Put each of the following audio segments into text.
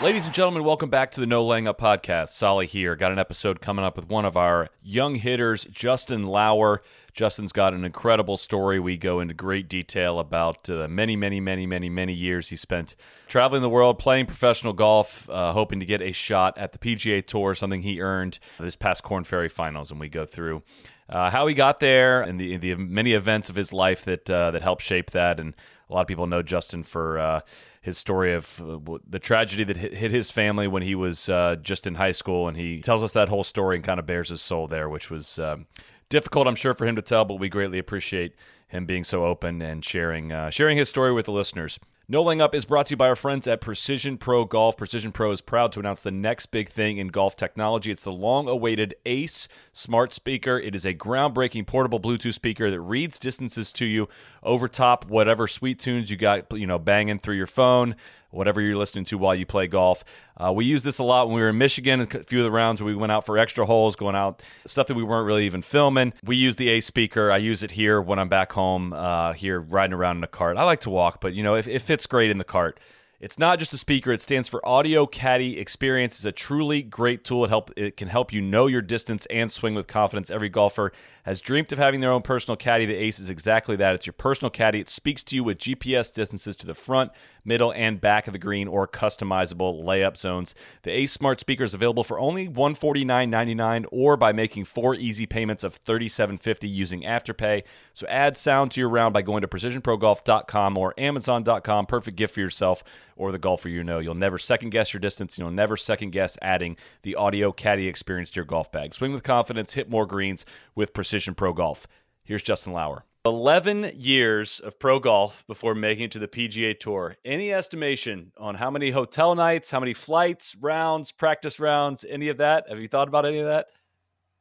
Ladies and gentlemen, welcome back to the No Laying Up podcast. Soly here. Got an episode coming up with one of our young hitters, Justin Lower. Justin's got an incredible story. We go into great detail about uh, many, many, many, many, many years he spent traveling the world, playing professional golf, uh, hoping to get a shot at the PGA Tour, something he earned this past Corn Ferry Finals. And we go through uh, how he got there and the, the many events of his life that uh, that helped shape that. And a lot of people know Justin for uh, his story of uh, the tragedy that hit, his family when he was uh, just in high school, and he tells us that whole story and kind of bears his soul there, which was um, difficult, I'm sure, for him to tell, but we greatly appreciate him being so open and sharing uh, sharing his story with the listeners. No Laying Up is brought to you by our friends at Precision Pro Golf. Precision Pro is proud to announce the next big thing in golf technology. It's the long awaited Ace smart speaker. It is a groundbreaking portable Bluetooth speaker that reads distances to you over top whatever sweet tunes you got, you know, banging through your phone, whatever you're listening to while you play golf. Uh, we used this a lot when we were in Michigan. A few of the rounds we went out for extra holes, going out stuff that we weren't really even filming. We use the A speaker. I use it here when I'm back home uh, here riding around in a cart. I like to walk, but you know, it, it fits great in the cart. It's not just a speaker, it stands for Audio Caddy Experience. It's a truly great tool. It help it can help you know your distance and swing with confidence. Every golfer has dreamed of having their own personal caddy. The Ace is exactly that. It's your personal caddy. It speaks to you with GPS distances to the front, middle, and back of the green or customizable layup zones. The Ace Smart Speaker is available for only $149.99 or by making four easy payments of $37.50 using Afterpay. So add sound to your round by going to precisionprogolf.com or amazon.com. Perfect gift for yourself or the golfer you know. You'll never second guess your distance. You'll never second guess adding the audio caddy experience to your golf bag. Swing with confidence, hit more greens with Precision Pro Golf. Here's Justin Lower. 11 years of pro golf before making it to the PGA Tour. Any estimation on how many hotel nights, how many flights, rounds, practice rounds, any of that? Have you thought about any of that?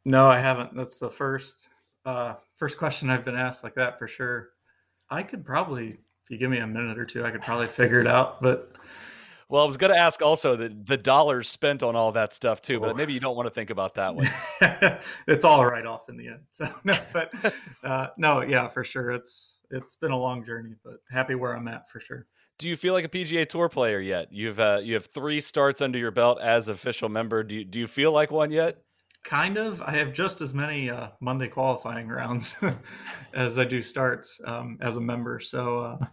No, I haven't. That's the first uh, first question I've been asked like that for sure. I could probably, if you give me a minute or two, I could probably figure it out. But well, I was going to ask also the the dollars spent on all that stuff too, but maybe you don't want to think about that one. it's all right off in the end. So no, but uh, no, yeah, for sure. It's it's been a long journey, but happy where I'm at for sure. Do you feel like a PGA Tour player yet? You've uh, you have three starts under your belt as official member. Do you, do you feel like one yet? Kind of. I have just as many uh, Monday qualifying rounds as I do starts um, as a member. So uh,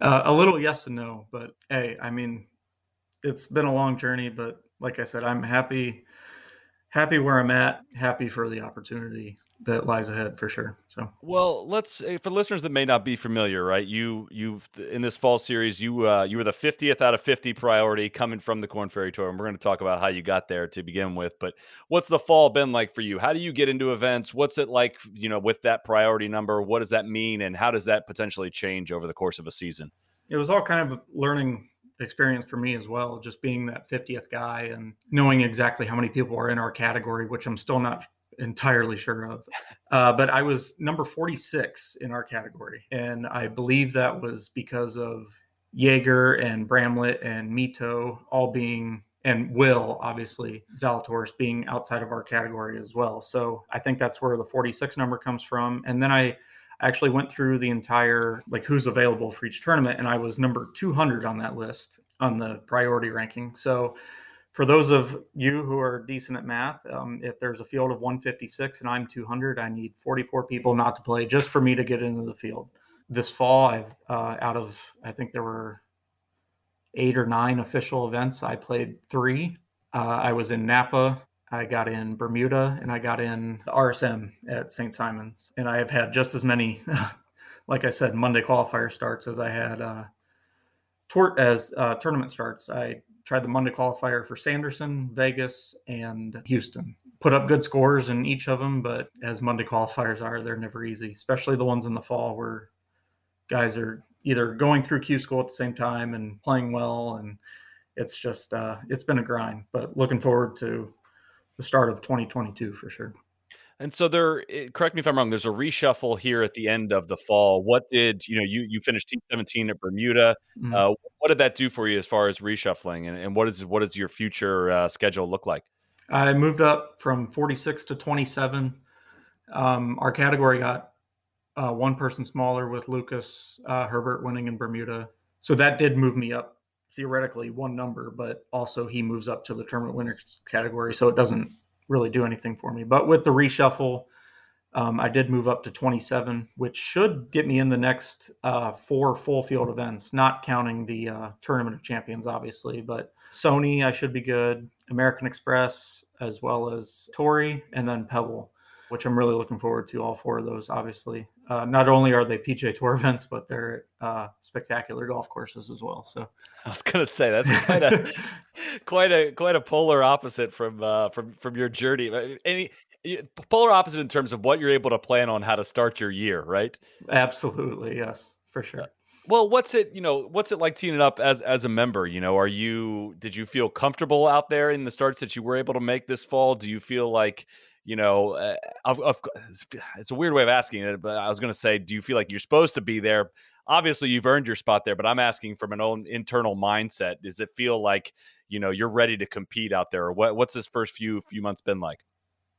uh, a little yes and no, but hey, I mean, it's been a long journey, but like I said, I'm happy happy where I'm at, happy for the opportunity that lies ahead for sure. So, well, let's eh, for listeners that may not be familiar, right? You you in this fall series, you uh, you were the 50th out of 50 priority coming from the Corn Ferry Tour, and we're going to talk about how you got there to begin with. But what's the fall been like for you? How do you get into events? What's it like, you know, with that priority number? What does that mean, and how does that potentially change over the course of a season? It was all kind of learning experience for me as well, just being that 50th guy and knowing exactly how many people are in our category, which I'm still not entirely sure of. Uh, but I was number 46 in our category. And I believe that was because of Jaeger and Bramlett and Mito all being, and Will, obviously, Zalatoris being outside of our category as well. So I think that's where the 46 number comes from. And then I, I actually went through the entire like who's available for each tournament, and I was number 200 on that list on the priority ranking. So, for those of you who are decent at math, um, if there's a field of 156 and I'm 200, I need 44 people not to play just for me to get into the field. This fall, I've uh, out of I think there were eight or nine official events. I played three. Uh, I was in Napa I got in Bermuda and I got in the RSM at St. Simons. And I have had just as many, like I said, Monday qualifier starts as I had uh, tor- as uh, tournament starts. I tried the Monday qualifier for Sanderson, Vegas, and Houston. Put up good scores in each of them, but as Monday qualifiers are, they're never easy, especially the ones in the fall where guys are either going through Q school at the same time and playing well. And it's just, uh, it's been a grind, but looking forward to the start of 2022 for sure. And so there, eh, correct me if I'm wrong. There's a reshuffle here at the end of the fall. What did you know? You you finished T17 at Bermuda. Mhm. Uh, what did that do for you as far as reshuffling, and, and what is what does your future uh, schedule look like? I moved up from 46 to 27. Um, our category got uh, one person smaller with Lucas uh, Herbert winning in Bermuda. So that did move me up theoretically one number, but also he moves up to the tournament winners category. So it doesn't really do anything for me. But with the reshuffle, um, I did move up to 27, which should get me in the next uh, four full field events, not counting the uh, Tournament of Champions, obviously. But Sony, I should be good. American Express, as well as Torrey, and then Pebble, which I'm really looking forward to. All four of those, obviously. Uh, not only are they PJ Tour events, but they're uh, spectacular golf courses as well. So I was gonna say that's quite a quite a quite a polar opposite from uh, from from your journey. Uh, Any polar opposite in terms of what you're able to plan on how to start your year, right? absolutely, yes, for sure. Well, what's it, you know, what's it like teeing it up as as a member? You know, are you did you feel comfortable out there in the starts that you were able to make this fall? Do you feel like, you know, uh, it's a weird way of asking it, but I was going to say, do you feel like you're supposed to be there? Obviously, you've earned your spot there, but I'm asking from an own internal mindset. Does it feel like, you know, you're ready to compete out there? Or what, what's this first few few months been like?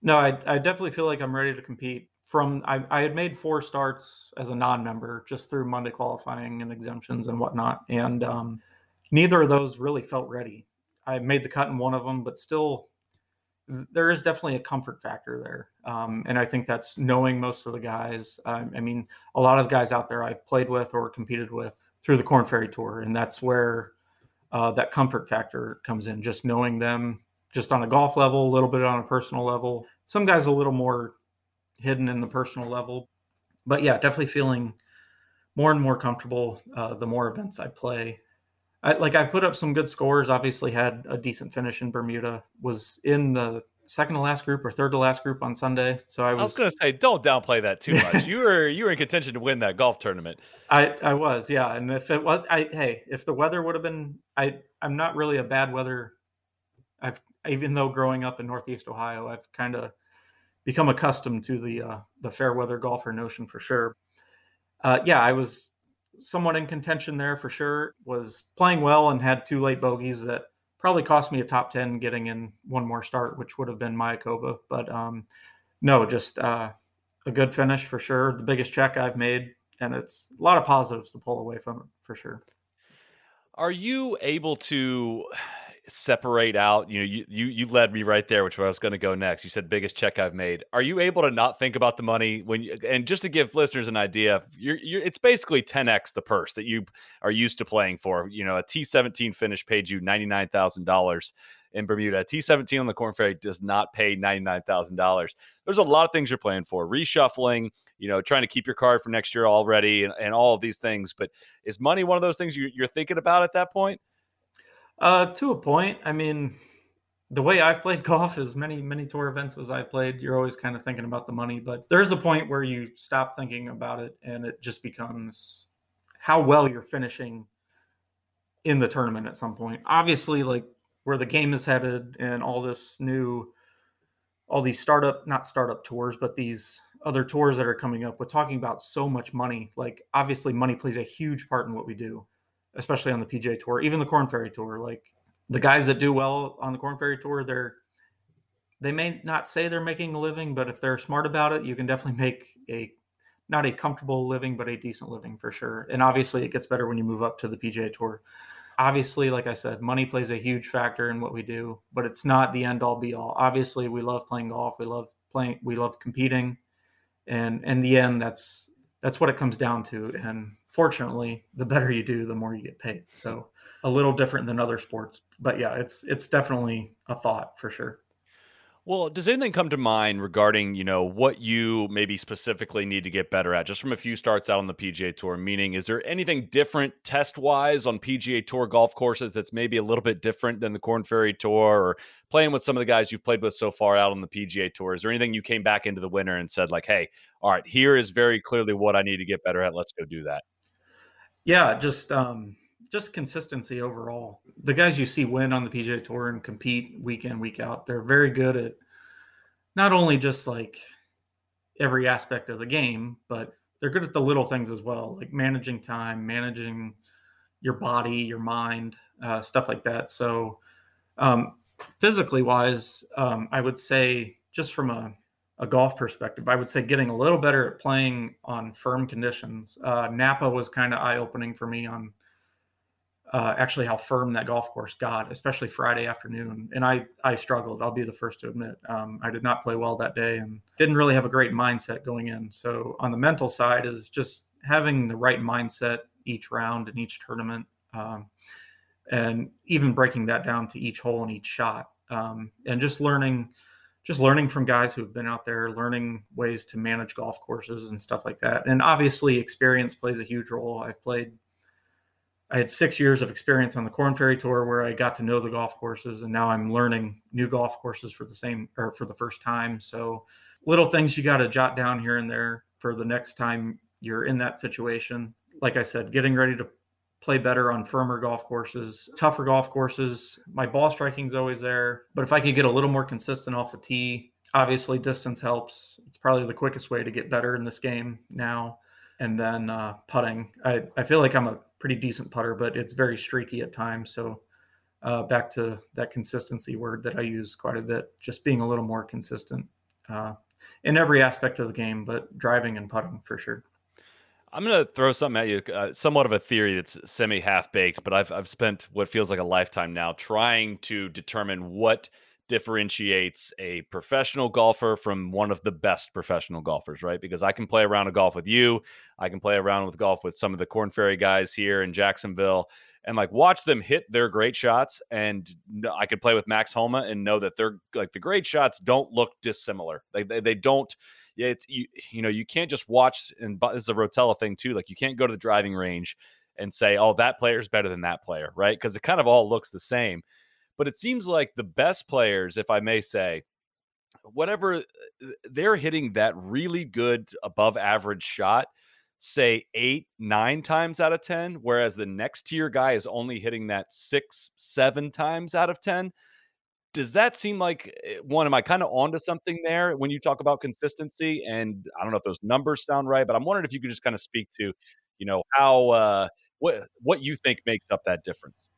No, I, I definitely feel like I'm ready to compete. From I, I had made four starts as a non-member just through Monday qualifying and exemptions and whatnot, and um, neither of those really felt ready. I made the cut in one of them, but still, there is definitely a comfort factor there, um, and I think that's knowing most of the guys. Um, I mean, a lot of the guys out there I've played with or competed with through the Corn Ferry Tour, and that's where uh, that comfort factor comes in. Just knowing them, just on a golf level, a little bit on a personal level. Some guys a little more hidden in the personal level, but yeah, definitely feeling more and more comfortable uh, the more events I play. I, like I put up some good scores. Obviously, had a decent finish in Bermuda. Was in the second to last group or third to last group on Sunday. So I was, I was was, going to say, don't downplay that too much. you were you were in contention to win that golf tournament. I, I was, yeah. And if it was, I hey, if the weather would have been, I I'm not really a bad weather. I've even though growing up in Northeast Ohio, I've kind of become accustomed to the uh, the fair weather golfer notion for sure. Uh, yeah, I was somewhat in contention there for sure. Was playing well and had two late bogeys that probably cost me a top ten getting in one more start, which would have been Mayakoba. But um, no, just uh, a good finish for sure. The biggest check I've made, and it's a lot of positives to pull away from it for sure. Are you able to separate out? You know, you you you led me right there, which I was going to go next. You said biggest check I've made. Are you able to not think about the money when you? And just to give listeners an idea, you're, you're it's basically 10x the purse that you are used to playing for. You know, a T17 finish paid you ninety nine thousand dollars in Bermuda. A T17 on the Corn Ferry does not pay ninety nine thousand dollars. There's a lot of things you're playing for, reshuffling. You know, trying to keep your card for next year already, and, and all of these things. But is money one of those things you, you're thinking about at that point? Uh, to a point. I mean, the way I've played golf is many, many tour events as I've played, you're always kind of thinking about the money, but there's a point where you stop thinking about it and it just becomes how well you're finishing in the tournament at some point. Obviously, like where the game is headed and all this new, all these startup, not startup tours, but these other tours that are coming up we're talking about so much money. Like, obviously, money plays a huge part in what we do, especially on the PJ Tour, even the Corn Ferry Tour. Like, the guys that do well on the Corn Ferry Tour, they're they may not say they're making a living, but if they're smart about it, you can definitely make a not a comfortable living, but a decent living for sure. And obviously, it gets better when you move up to the PGA Tour. Obviously, like I said, money plays a huge factor in what we do, but it's not the end all be all. Obviously, we love playing golf. We love playing. We love competing, and in the end, that's that's what it comes down to. And fortunately, the better you do, the more you get paid. So a little different than other sports, but yeah, it's it's definitely a thought for sure. Well, does anything come to mind regarding, you know, what you maybe specifically need to get better at just from a few starts out on the PGA Tour? Meaning, is there anything different test wise on PGA Tour golf courses that's maybe a little bit different than the Corn Ferry Tour or playing with some of the guys you've played with so far out on the PGA Tour? Is there anything you came back into the winter and said, like, hey, all right, here is very clearly what I need to get better at. Let's go do that? Yeah, just um, just consistency overall. The guys you see win on the PGA Tour and compete week in week out, they're very good at not only just like every aspect of the game, but they're good at the little things as well, like managing time, managing your body, your mind, uh, stuff like that. So, um, physically wise, um, I would say just from a, a, golf perspective, I would say getting a little better at playing on firm conditions. Uh, Napa was kind of eye opening for me on uh, actually how firm that golf course got, especially Friday afternoon. And I I struggled. I'll be the first to admit um, I did not play well that day and didn't really have a great mindset going in. So on the mental side is just having the right mindset each round and each tournament, um, and even breaking that down to each hole and each shot, um, and just learning. Just learning from guys who've been out there, learning ways to manage golf courses and stuff like that. And obviously, experience plays a huge role. I've played I had six years of experience on the Corn Ferry Tour where I got to know the golf courses, and now I'm learning new golf courses for the same or for the first time. So, little things you got to jot down here and there for the next time you're in that situation. Like I said, getting ready to play better on firmer golf courses, tougher golf courses. My ball striking's always there, but if I could get a little more consistent off the tee, obviously distance helps. It's probably the quickest way to get better in this game now. And then uh, putting, I, I feel like I'm a pretty decent putter, but it's very streaky at times. So uh, back to that consistency word that I use quite a bit, just being a little more consistent uh, in every aspect of the game, but driving and putting for sure. I'm going to throw something at you, uh, somewhat of a theory that's semi half baked, but I've, I've spent what feels like a lifetime now trying to determine what differentiates a professional golfer from one of the best professional golfers, right? Because I can play around a golf with you, I can play around with golf with some of the Corn Ferry guys here in Jacksonville, and like watch them hit their great shots. And I could play with Max Homa and know that they're like the great shots don't look dissimilar. They they, they don't. Yeah, it's you, you know you can't just watch and this is a Rotella thing too. Like you can't go to the driving range and say, oh, that player's better than that player, right? Because it kind of all looks the same. But it seems like the best players, if I may say, whatever uh, they're hitting that really good above average shot, say eight, nine times out of 10, whereas the next tier guy is only hitting that six, seven times out of 10. Does that seem like eh, one? Am I kind of onto something there when you talk about consistency? And I don't know if those numbers sound right, but I'm wondering if you could just kind of speak to, you know, how uh, what what you think makes up that difference.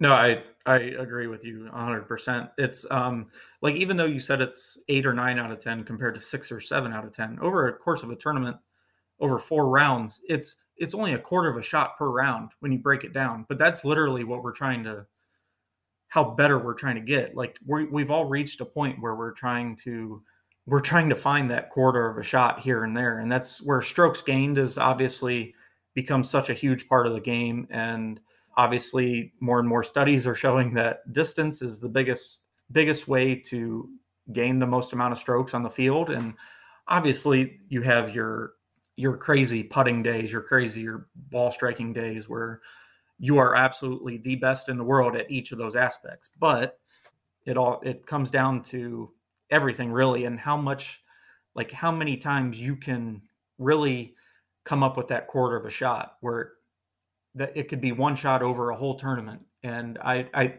No, I I agree with you 100%. It's um like even though you said it's 8 or 9 out of 10 compared to 6 or 7 out of 10 over a course of a tournament over 4 rounds, it's it's only a quarter of a shot per round when you break it down. But that's literally what we're trying to how better we're trying to get. Like we we've all reached a point where we're trying to we're trying to find that quarter of a shot here and there and that's where strokes gained is obviously become such a huge part of the game and obviously more and more studies are showing that distance is the biggest biggest way to gain the most amount of strokes on the field. And obviously you have your your crazy putting days your crazy your ball striking days where you are absolutely the best in the world at each of those aspects. But it all it comes down to everything really and how much like how many times you can really come up with that quarter of a shot where that it could be one shot over a whole tournament. And I, I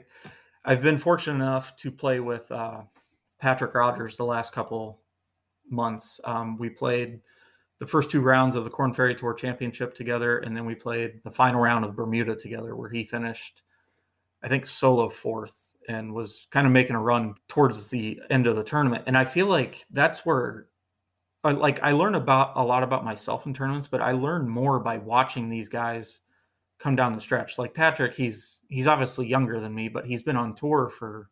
I've been fortunate enough to play with uh, Patrick Rodgers the last couple months. Um, we played the first two rounds of the Corn Ferry Tour Championship together, and then we played the final round of Bermuda together, where he finished, I think, solo fourth and was kind of making a run towards the end of the tournament. And I feel like that's where, like, I learn about a lot about myself in tournaments, but I learn more by watching these guys come down the stretch. Like Patrick, he's he's obviously younger than me, but he's been on tour for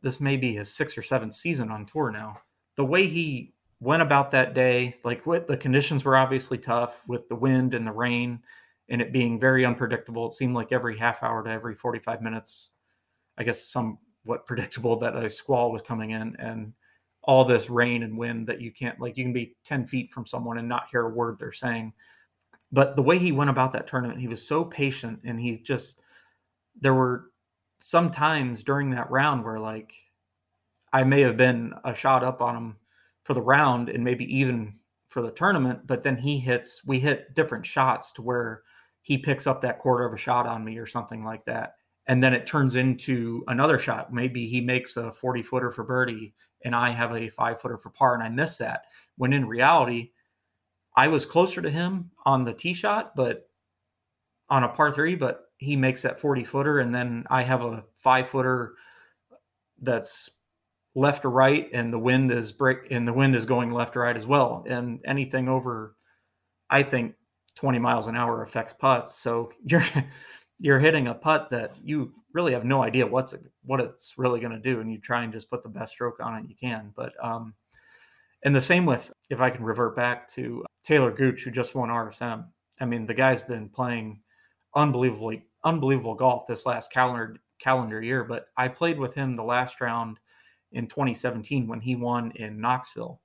this may be his sixth or seventh season on tour now. The way he went about that day, like what the conditions were obviously tough with the wind and the rain and it being very unpredictable. It seemed like every half hour to every 45 minutes, I guess somewhat predictable that a squall was coming in and all this rain and wind that you can't like you can be 10 feet from someone and not hear a word they're saying but the way he went about that tournament, he was so patient and he just there were some times during that round where like I may have been a shot up on him for the round and maybe even for the tournament, but then he hits we hit different shots to where he picks up that quarter of a shot on me or something like that. and then it turns into another shot. Maybe he makes a 40 footer for birdie and I have a five footer for par and I miss that. When in reality, I was closer to him on the tee shot, but on a par three, but he makes that 40 footer and then I have a five footer that's left to right and the wind is break and the wind is going left to right as well. And anything over I think 20 miles an hour affects putts. So you're you're hitting a putt that you really have no idea what's what it's really going to do, and you try and just put the best stroke on it you can. But um, and the same with if I can revert back to Taylor Gooch, who just won RSM. I mean, the guy's been playing unbelievably unbelievable golf this last calendar calendar year. But I played with him the last round in 2017 when he won in Knoxville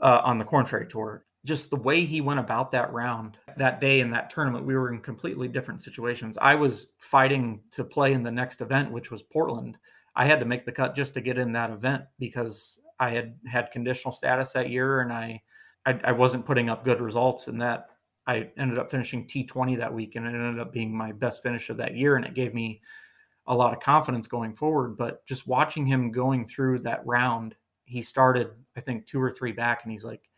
uh, on the Corn Ferry Tour just the way he went about that round that day in that tournament, we were in completely different situations. I was fighting to play in the next event, which was Portland. I had to make the cut just to get in that event because I had had conditional status that year and I, I, I wasn't putting up good results. And that I ended up finishing T20 that week and it ended up being my best finish of that year. And it gave me a lot of confidence going forward. But just watching him going through that round, he started, I think, two or three back and he's like,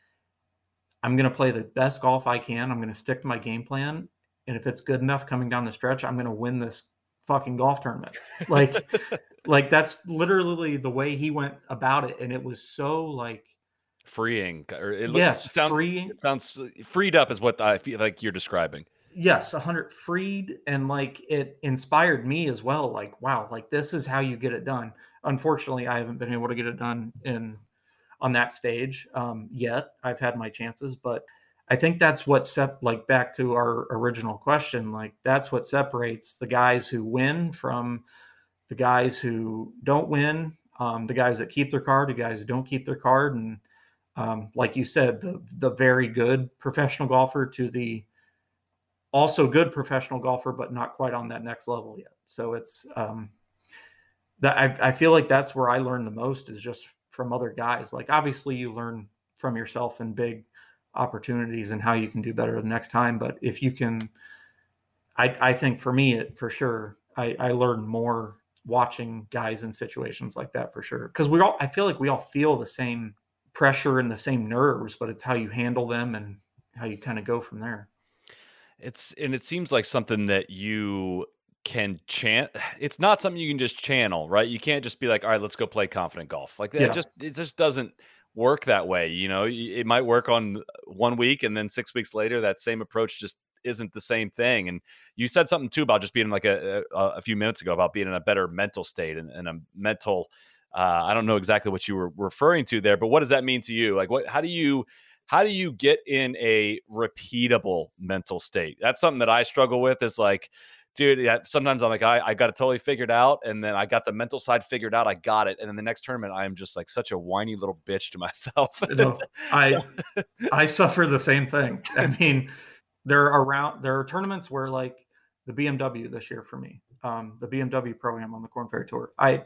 I'm going to play the best golf I can. I'm going to stick to my game plan. And if it's good enough coming down the stretch, I'm going to win this fucking golf tournament. Like, like that's literally the way he went about it. And it was so like freeing. Or it yes, it sounds, freeing. It sounds freed up is what I feel like you're describing. Yes, a hundred freed and like it inspired me as well. Like, wow, like this is how you get it done. Unfortunately, I haven't been able to get it done in on that stage um, yet. I've had my chances, but I think that's what sep- like back to our original question. Like that's what separates the guys who win from the guys who don't win. Um, the guys that keep their card, the guys who don't keep their card, and um, like you said, the the very good professional golfer to the also good professional golfer, but not quite on that next level yet. So it's um, that I, I feel like that's where I learned the most is just from other guys. Like obviously you learn from yourself in big opportunities and how you can do better the next time. But if you can, I, I think for me, it for sure, I, I learn more watching guys in situations like that for sure. Cause we all, I feel like we all feel the same pressure and the same nerves, but it's how you handle them and how you kind of go from there. It's, and it seems like something that you can chant it's not something you can just channel right you can't just be like all right let's go play confident golf like that yeah. just it just doesn't work that way you know it might work on one week and then six weeks later that same approach just isn't the same thing and you said something too about just being like a, a, a few minutes ago about being in a better mental state and, and a mental uh, i don't know exactly what you were referring to there but what does that mean to you like what how do you how do you get in a repeatable mental state that's something that i struggle with is like dude, yeah, sometimes I'm like, I, I got it totally figured out. And then I got the mental side figured out. I got it. And then the next tournament, I am just like such a whiny little bitch to myself. no, I, I suffer the same thing. I mean, there are around, there are tournaments where like the BMW this year for me, um, the BMW program on the Corn Ferry Tour, I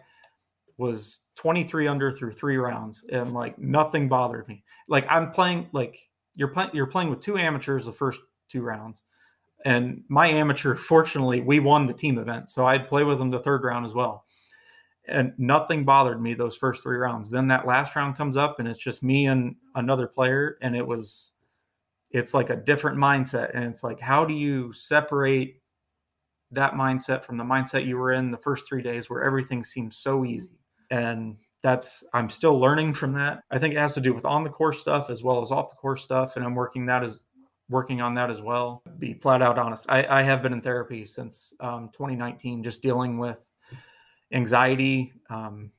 was 23 under through three rounds and like nothing bothered me. Like I'm playing, like you're playing, you're playing with two amateurs the first two rounds and my amateur, fortunately, we won the team event. So I'd play with them the third round as well. And nothing bothered me those first three rounds. Then that last round comes up and it's just me and another player. And it was, it's like a different mindset. And it's like, how do you separate that mindset from the mindset you were in the first three days where everything seems so easy? And that's, I'm still learning from that. I think it has to do with on the course stuff as well as off the course stuff. And I'm working that as working on that as well. Be flat out honest. I, I have been in therapy since um, 2019, just dealing with anxiety, um,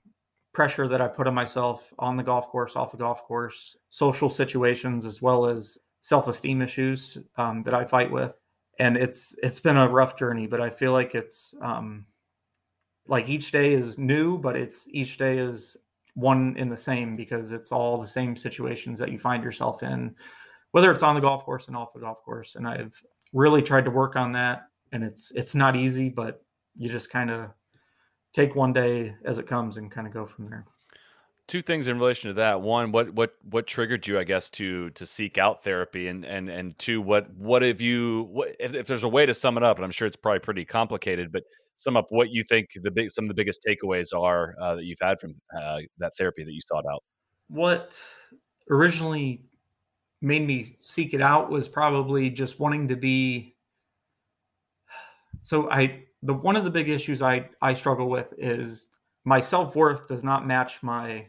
pressure that I put on myself on the golf course, off the golf course, social situations, as well as self-esteem issues um, that I fight with. And it's it's been a rough journey, but I feel like it's um, like each day is new, but it's each day is one in the same because it's all the same situations that you find yourself in whether it's on the golf course and off the golf course. And I've really tried to work on that. And it's it's not easy, but you just kind of take one day as it comes and kind of go from there. Two things in relation to that. One, what what what triggered you, I guess, to to seek out therapy, and and and two, what what have you? What if, if there's a way to sum it up? And I'm sure it's probably pretty complicated, but sum up what you think the big some of the biggest takeaways are uh, that you've had from uh, that therapy that you sought out. What originally made me seek it out was probably just wanting to be. So I the one of the big issues I I struggle with is my self worth does not match my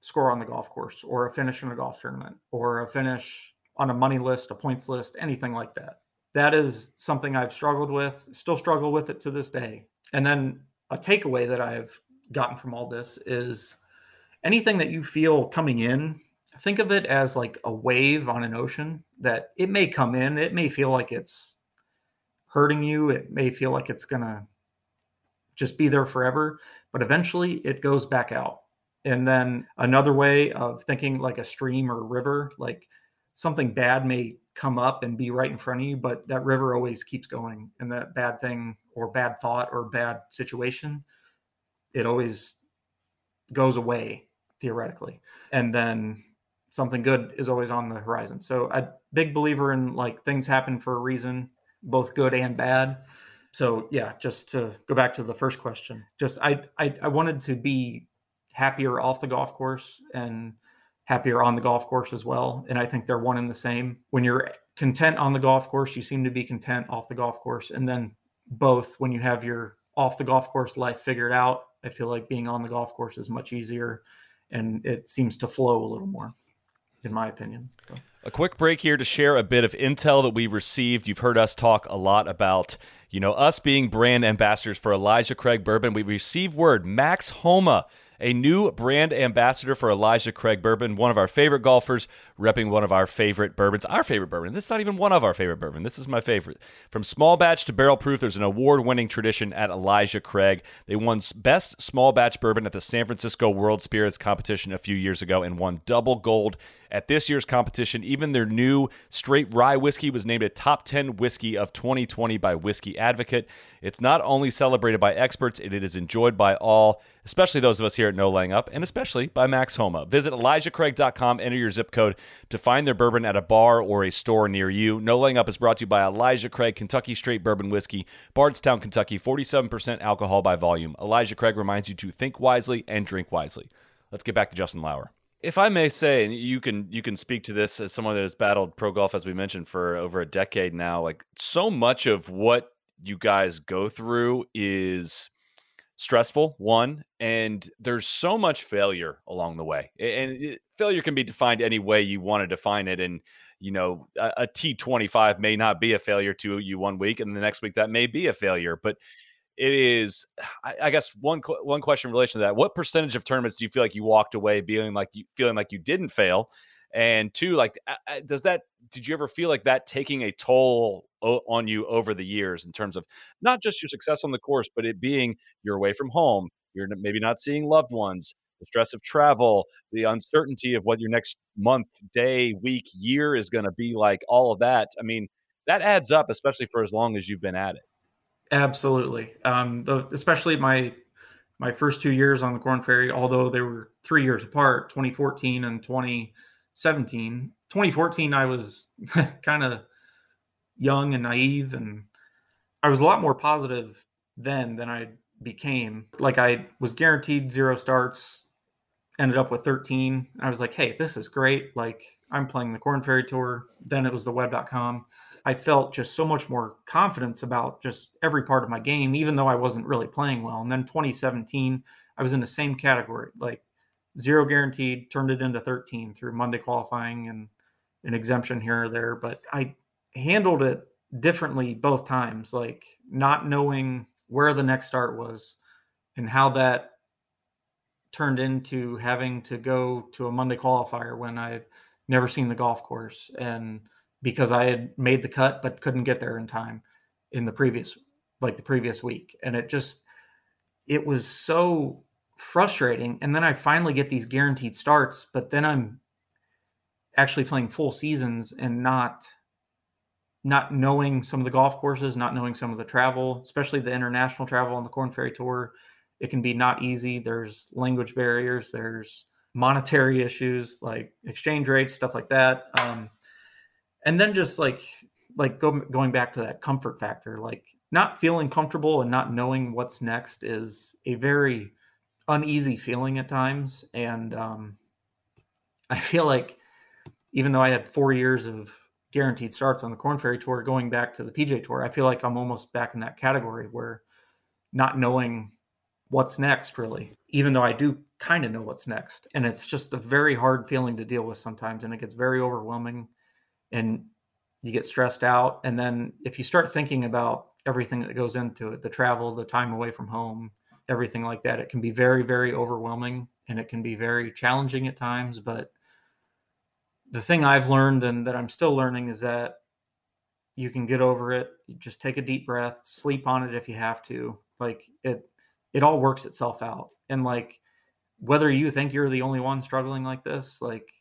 score on the golf course or a finish in a golf tournament or a finish on a money list, a points list, anything like that. That is something I've struggled with, still struggle with it to this day. And then a takeaway that I've gotten from all this is anything that you feel coming in, think of it as like a wave on an ocean that it may come in, it may feel like it's hurting you, it may feel like it's going to just be there forever, but eventually it goes back out. And then another way of thinking like a stream or a river, like something bad may come up and be right in front of you, but that river always keeps going. And that bad thing or bad thought or bad situation, it always goes away theoretically. And then something good is always on the horizon. So a big believer in like things happen for a reason, both good and bad. So yeah, just to go back to the first question, just I I, I wanted to be happier off the golf course and happier on the golf course as well. And I think they're one and the same. When you're content on the golf course, you seem to be content off the golf course. And then both, when you have your off the golf course life figured out, I feel like being on the golf course is much easier and it seems to flow a little more, in my opinion. So. A quick break here to share a bit of intel that we received. You've heard us talk a lot about, you know, us being brand ambassadors for Elijah Craig Bourbon. We received word Max Homa a new brand ambassador for Elijah Craig Bourbon, one of our favorite golfers, repping one of our favorite bourbons, our favorite bourbon. This is not even one of our favorite bourbon. This is my favorite. From small batch to barrel proof, there's an award winning tradition at Elijah Craig. They won best small batch bourbon at the San Francisco World Spirits competition a few years ago and won double gold at this year's competition. Even their new straight rye whiskey was named a top 10 whiskey of 2020 by Whiskey Advocate. It's not only celebrated by experts, it is enjoyed by all, especially those of us here at No Laying Up, and especially by Max Homa. Visit ElijahCraig.com, enter your zip code to find their bourbon at a bar or a store near you. No Laying Up is brought to you by Elijah Craig Kentucky Straight Bourbon Whiskey, Bardstown, Kentucky, 47% alcohol by volume. Elijah Craig reminds you to think wisely and drink wisely. Let's get back to Justin Lower if I may say, and you can you can speak to this as someone that has battled pro golf as we mentioned for over a decade now, like so much of what you guys go through is stressful one and there's so much failure along the way and it, failure can be defined any way you want to define it and you know a a t25 may not be a failure to you one week and the next week that may be a failure but it is I, I, guess one one question in relation to that what percentage of tournaments do you feel like you walked away feeling like you feeling like you didn't fail? And two like does that did you ever feel like that taking a toll on you over the years in terms of not just your success on the course but it being you're away from home you're maybe not seeing loved ones the stress of travel the uncertainty of what your next month day week year is going to be like all of that? I mean that adds up especially for as long as you've been at it Absolutely. Um, the, especially my my first two years on the Corn Ferry, although they were three years apart, 2014 and 2017. 2014, I was kind of young and naive, and I was a lot more positive then than I became. Like I was guaranteed zero starts, ended up with 13. I was like, hey, this is great. Like I'm playing the Corn Ferry Tour. Then it was the web.com. I felt just so much more confidence about just every part of my game, even though I wasn't really playing well. And then 2017, I was in the same category, like zero guaranteed, turned it into 13 through Monday qualifying and an exemption here or there. But I handled it differently both times, like not knowing where the next start was and how that turned into having to go to a Monday qualifier when I've never seen the golf course and because I had made the cut but couldn't get there in time in the previous like the previous week and it just it was so frustrating and then I finally get these guaranteed starts but then I'm actually playing full seasons and not not knowing some of the golf courses, not knowing some of the travel, especially the international travel on the Corn Ferry Tour, it can be not easy. There's language barriers, there's monetary issues like exchange rates, stuff like that. Um, and then just like like go, going back to that comfort factor like not feeling comfortable and not knowing what's next is a very uneasy feeling at times. And um, I feel like even though I had four years of guaranteed starts on the Corn Ferry Tour, going back to the pj Tour, I feel like I'm almost back in that category where not knowing what's next, really, even though I do kind of know what's next. And it's just a very hard feeling to deal with sometimes. And it gets very overwhelming and you get stressed out. And then if you start thinking about everything that goes into it the travel, the time away from home, everything like that, it can be very, very overwhelming and it can be very challenging at times. But the thing I've learned and that I'm still learning is that you can get over it. You just take a deep breath, sleep on it if you have to. Like it, it all works itself out. And like whether you think you're the only one struggling like this, like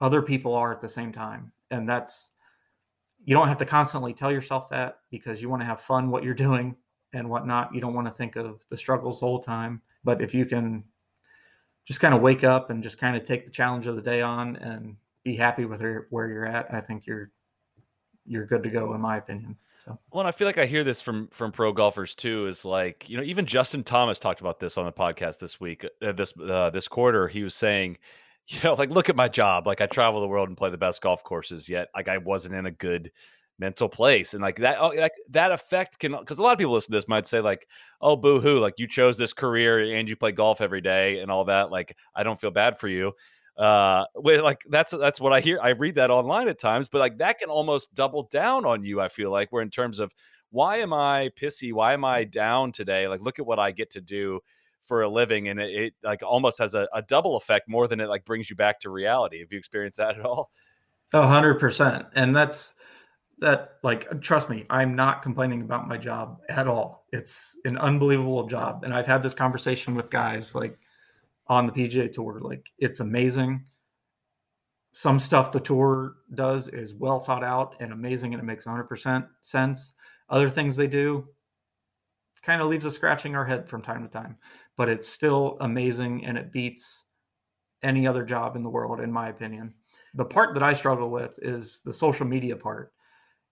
other people are at the same time. And that's you don't have to constantly tell yourself that because you want to have fun what you're doing and whatnot. You don't want to think of the struggles all the whole time. But if you can just kind of wake up and just kind of take the challenge of the day on and be happy with where you're at, I think you're you're good to go in my opinion. So. Well, and I feel like I hear this from from pro golfers too. Is like you know even Justin Thomas talked about this on the podcast this week, uh, this uh, this quarter. He was saying, you know, like look at my job. Like I travel the world and play the best golf courses. Yet like I wasn't in a good mental place, and like that oh, like that effect can because a lot of people listen to this might say like, oh boo hoo, like you chose this career and you play golf every day and all that. Like I don't feel bad for you uh like that's that's what i hear i read that online at times but like that can almost double down on you i feel like where in terms of why am i pissy why am i down today like look at what i get to do for a living and it, it like almost has a, a, double effect more than it like brings you back to reality have you experienced that at all a hundred percent and that's that like uh, trust me i'm not complaining about my job at all it's an unbelievable job and i've had this conversation with guys like on the PGA Tour. Like it's amazing. Some stuff the tour does is well thought out and amazing, and it makes 100% sense. Other things they do kind of leaves us scratching our head from time to time, but it's still amazing and it beats any other job in the world, in my opinion. The part that I struggle with is the social media part.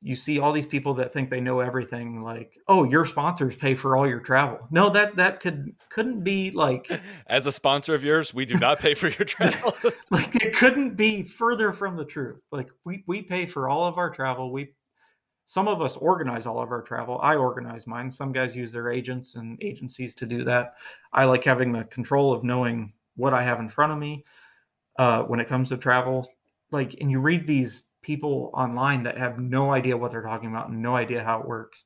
You see all these people that think they know everything like oh your sponsors pay for all your travel. No that that could couldn't be like as a sponsor of yours we do not pay for your travel. Like it couldn't be further from the truth. Like we we pay for all of our travel. We some of us organize all of our travel i organize mine some guys use their agents and agencies to do that i like having the control of knowing what i have in front of me uh, when it comes to travel like and you read these people online that have no idea what they're talking about and no idea how it works.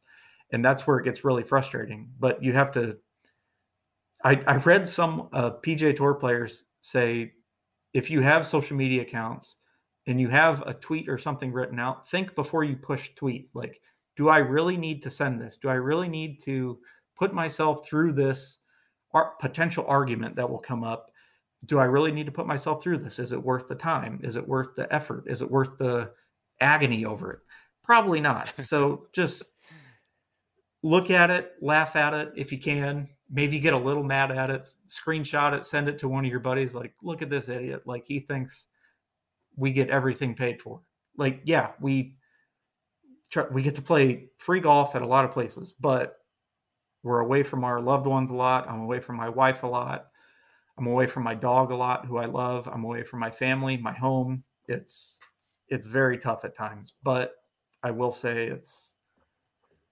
And that's where it gets really frustrating. But you have to. I, I read some uh, PGA Tour players say if you have social media accounts and you have a tweet or something written out, think before you push tweet. Like, do I really need to send this? Do I really need to put myself through this potential argument that will come up do I really need to put myself through this? Is it worth the time? Is it worth the effort? Is it worth the agony over it? Probably not. So just look at it, laugh at it if you can. Maybe get a little mad at it, screenshot it, send it to one of your buddies. Like, look at this idiot. Like, he thinks we get everything paid for. Like, yeah, we we get to play free golf at a lot of places, but we're away from our loved ones a lot. I'm away from my wife a lot I'm away from my dog a lot, who I love. I'm away from my family, my home. It's it's very tough at times, but I will say it's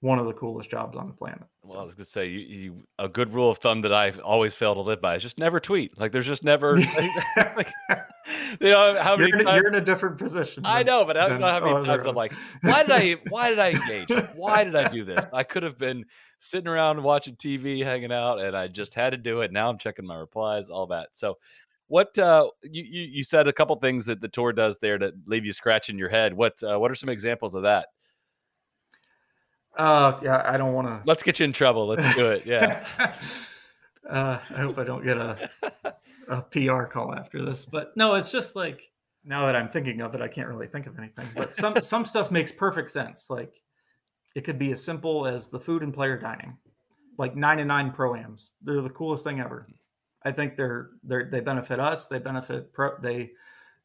one of the coolest jobs on the planet. Well, I was gonna say you, you a good rule of thumb that I always fail to live by is just never tweet. Like there's just never like, you know how many you're in, times, you're in a different position. I know, but I don't know how many times I'm like, why did I why did I engage? Why did I do this? I could have been sitting around watching TV, hanging out, and I just had to do it. Now I'm checking my replies, all that. So what uh, you, you, you said a couple things that the tour does there to leave you scratching your head. What uh, what are some examples of that? Uh, yeah, I don't want to. Let's get you in trouble. Let's do it. Yeah. uh, I hope I don't get a a PR call after this, but no, it's just like now that I'm thinking of it, I can't really think of anything. But some some stuff makes perfect sense. Like it could be as simple as the food and player dining, like nine and nine proams. They're the coolest thing ever. I think they're they they benefit us. They benefit pro. They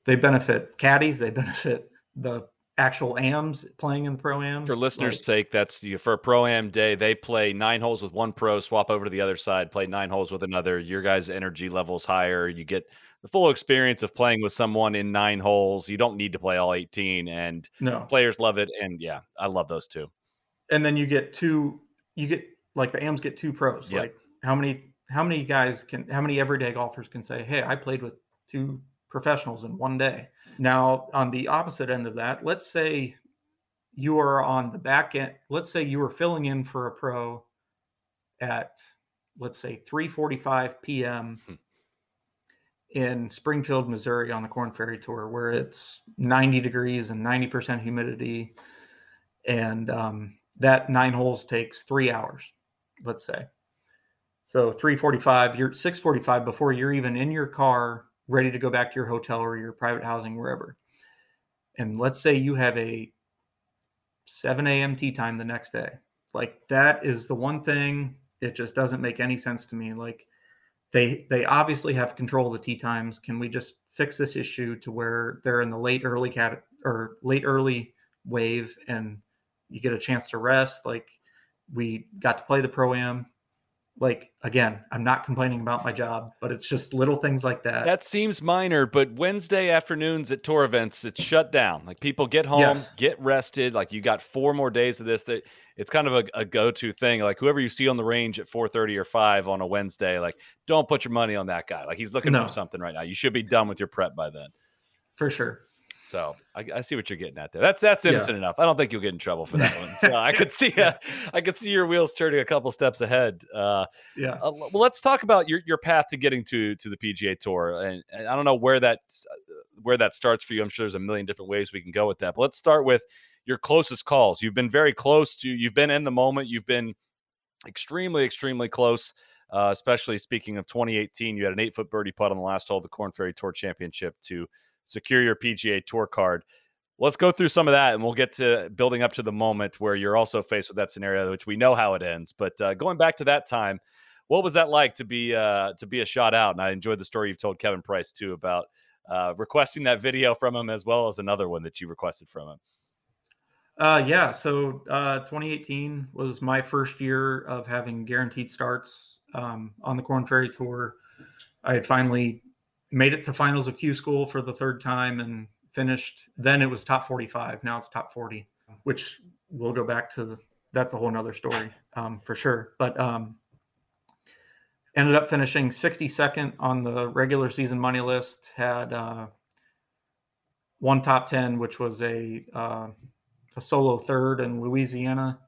they benefit caddies. They benefit the actual AMs playing in the pro AMs. For listeners' like, sake, that's you for a pro am day. They play nine holes with one pro, swap over to the other side, play nine holes with another. Your guys' energy levels higher. You get the full experience of playing with someone in nine holes. You don't need to play all eighteen, and no players love it. And yeah, I love those two. And then you get two. You get like the AMs get two pros. Yep. Like how many how many guys can how many everyday golfers can say, "Hey, I played with two professionals in one day." Now, on the opposite end of that, let's say you are on the back end. Let's say you were filling in for a pro at let's say 3:45 p.m. Hmm. in Springfield, Missouri on the Korn Ferry Tour where it's 90 degrees and 90% humidity and um, that 9 holes takes 3 hours, let's say. So 3:45, you're 6:45 before you're even in your car ready to go back to your hotel or your private housing wherever. And let's say you have a 7 a.m. tee time the next day. Like that is the one thing it just doesn't make any sense to me. Like they they obviously have control of the tee times. Can we just fix this issue to where they're in the late early cat or late early wave and you get a chance to rest? Like we got to play the pro am like again i'm not complaining about my job but it's just little things like that That seems minor, but Wednesday afternoons at tour events, it's shut down. Like people get home, Yes. get rested. Like you got four more days of this. That it's kind of a, a go-to thing. Like whoever you see on the range at 4:30 or 5 on a Wednesday, like don't put your money on that guy. Like he's looking No. for something right now. You should be done with your prep by then. for sure So I, I see what you're getting at there. That's that's Yeah. innocent enough. I don't think you'll get in trouble for that one. So I could see uh, I could see your wheels turning a couple steps ahead. Uh, yeah uh, well, let's talk about your, your path to getting to to the PGA Tour, and, and I don't know where that where that starts for you. I'm sure there's a million different ways we can go with that. But let's start with your closest calls. You've been very close to. You've been in the moment. You've been extremely extremely close. Uh, especially speaking of 2018, you had an eight foot birdie putt on the last hole of the Korn Ferry Tour Championship to secure your PGA Tour card. Let's go through some of that, and we'll get to building up to the moment where you're also faced with that scenario, which we know how it ends. But uh, going back to that time, what was that like to be uh, to be a shot out? And I enjoyed the story you've told Kevin Prise too about uh, requesting that video from him, as well as another one that you requested from him. Uh, yeah. So uh, 2018 was my first year of having guaranteed starts um, on the Korn Ferry Tour. I had finally made it to finals of Q School for the third time and finished. Then it was top 45. Now it's top 40, which we'll go back to. The, that's a whole nother story um, for sure. But um, ended up finishing 62nd on the regular season money list. Had uh, one top 10, which was a uh, a solo third in Louisiana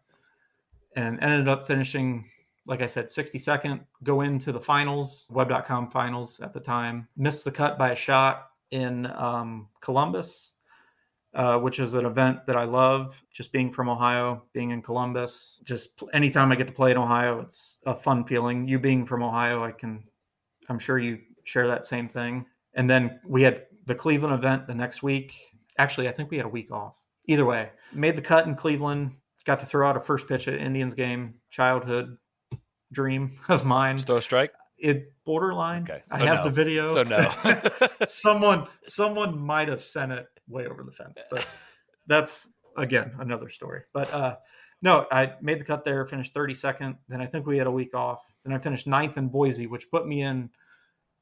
and ended up finishing, like I said, 62nd, go into the finals, web.com finals at the time. Missed the cut by a shot in um, Columbus, uh, which is an event that I love. Just being from Ohio, being in Columbus, just anytime I get to play in Ohio, it's a fun feeling. You being from Ohio, I can, I'm sure you share that same thing. And then we had the Cleveland event the next week. Actually, I think we had a week off either way, made the cut in Cleveland. Got to throw out a first pitch at Indians game. Childhood dream of mine. Throw a strike. It borderline. Okay, I have no. the video. So no. someone someone might have sent it way over the fence, but that's again another story. But uh no, I made the cut there, finished 32nd. Then I think we had a week off. Then I finished ninth in Boise, which put me in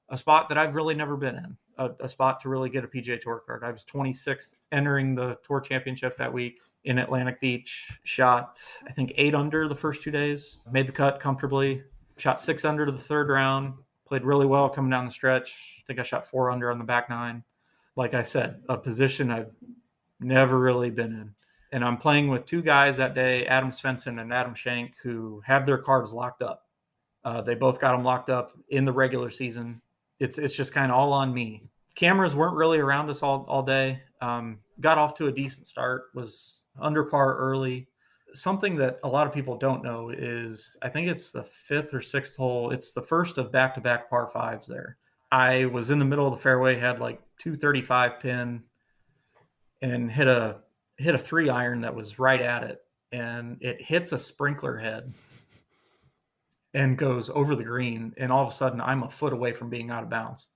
a spot that I've really never been in, a, a spot to really get a PGA Tour card. I was 26th entering the Tour Championship that week in Atlantic Beach. Shot, I think, eight under the first two days. Made the cut comfortably. Shot six under to the third round. Played really well coming down the stretch. I think I shot four under on the back nine. Like I said, a position I've never really been in. And I'm playing with two guys that day, Adam Svensson and Adam Schenk, who have their cards locked up. Uh, they both got them locked up in the regular season. It's it's just kind of all on me. Cameras weren't really around us all all day. Um, got off to a decent start. Was under par early. Something that a lot of people don't know is I think it's the fifth or sixth hole. It's the first of back to back par fives there. I was in the middle of the fairway, had like 235 pin, and hit a hit a three iron that was right at it, and it hits a sprinkler head and goes over the green, and all of a sudden I'm a foot away from being out of bounds,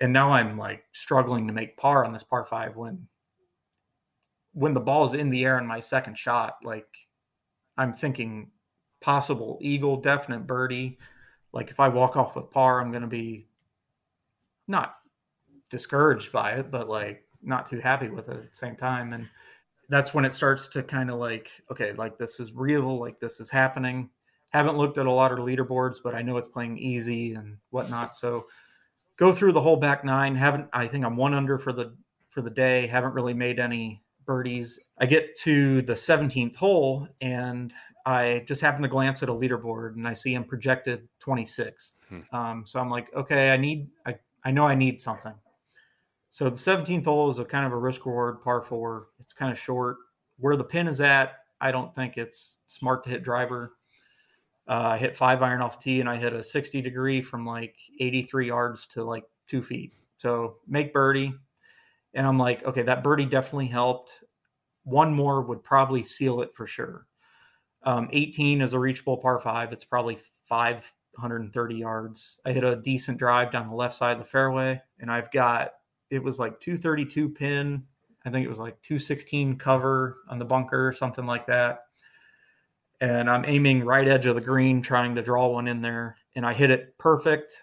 and now I'm like struggling to make par on this par five when when the ball's in the air in my second shot, like I'm thinking possible eagle, definite birdie. Like if I walk off with par, I'm to be not discouraged by it, but like not too happy with it at the same time. And that's when it starts to kind of like, okay, like this is real, like this is happening. Haven't looked at a lot of leaderboards, but I know it's playing easy and whatnot. So go through the whole back nine. Haven't I think I'm one under for the for the day. Haven't really made any birdies. I get to the 17th hole and I just happen to glance at a leaderboard and I see him projected 26th. Hmm. Um, so I'm like, okay, I need, I, I know I need something. So the 17th hole is a kind of a risk reward par four. It's kind of short. Where the pin is at, I don't think it's smart to hit driver. Uh, I hit five iron off tee and I hit a 60 degree from like 83 yards to like two feet. So make birdie. And I'm like, okay, that birdie definitely helped. One more would probably seal it for sure. Um, 18 is a reachable par five. It's probably 530 yards. I hit a decent drive down the left side of the fairway, and I've got it was like 232 pin. I think it was like 216 cover on the bunker, or something like that. And I'm aiming right edge of the green, trying to draw one in there, and I hit it perfect.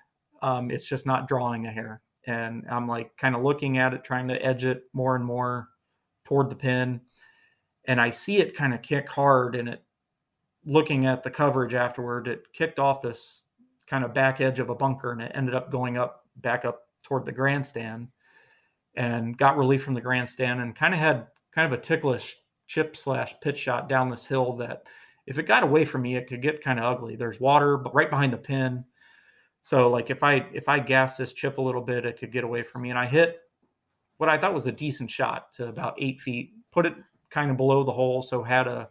Um, it's just not drawing a hair, and I'm like kind of looking at it, trying to edge it more and more toward the pin, and I see it kind of kick hard, and it looking at the coverage afterward, it kicked off this kind of back edge of a bunker and it ended up going up back up toward the grandstand and got relief from the grandstand and kind of had kind of a ticklish chip slash pitch shot down this hill that if it got away from me, it could get kind of ugly. There's water right behind the pin. So like if I if I gas this chip a little bit, it could get away from me. And I hit what I thought was a decent shot to about eight feet, put it kind of below the hole, so had a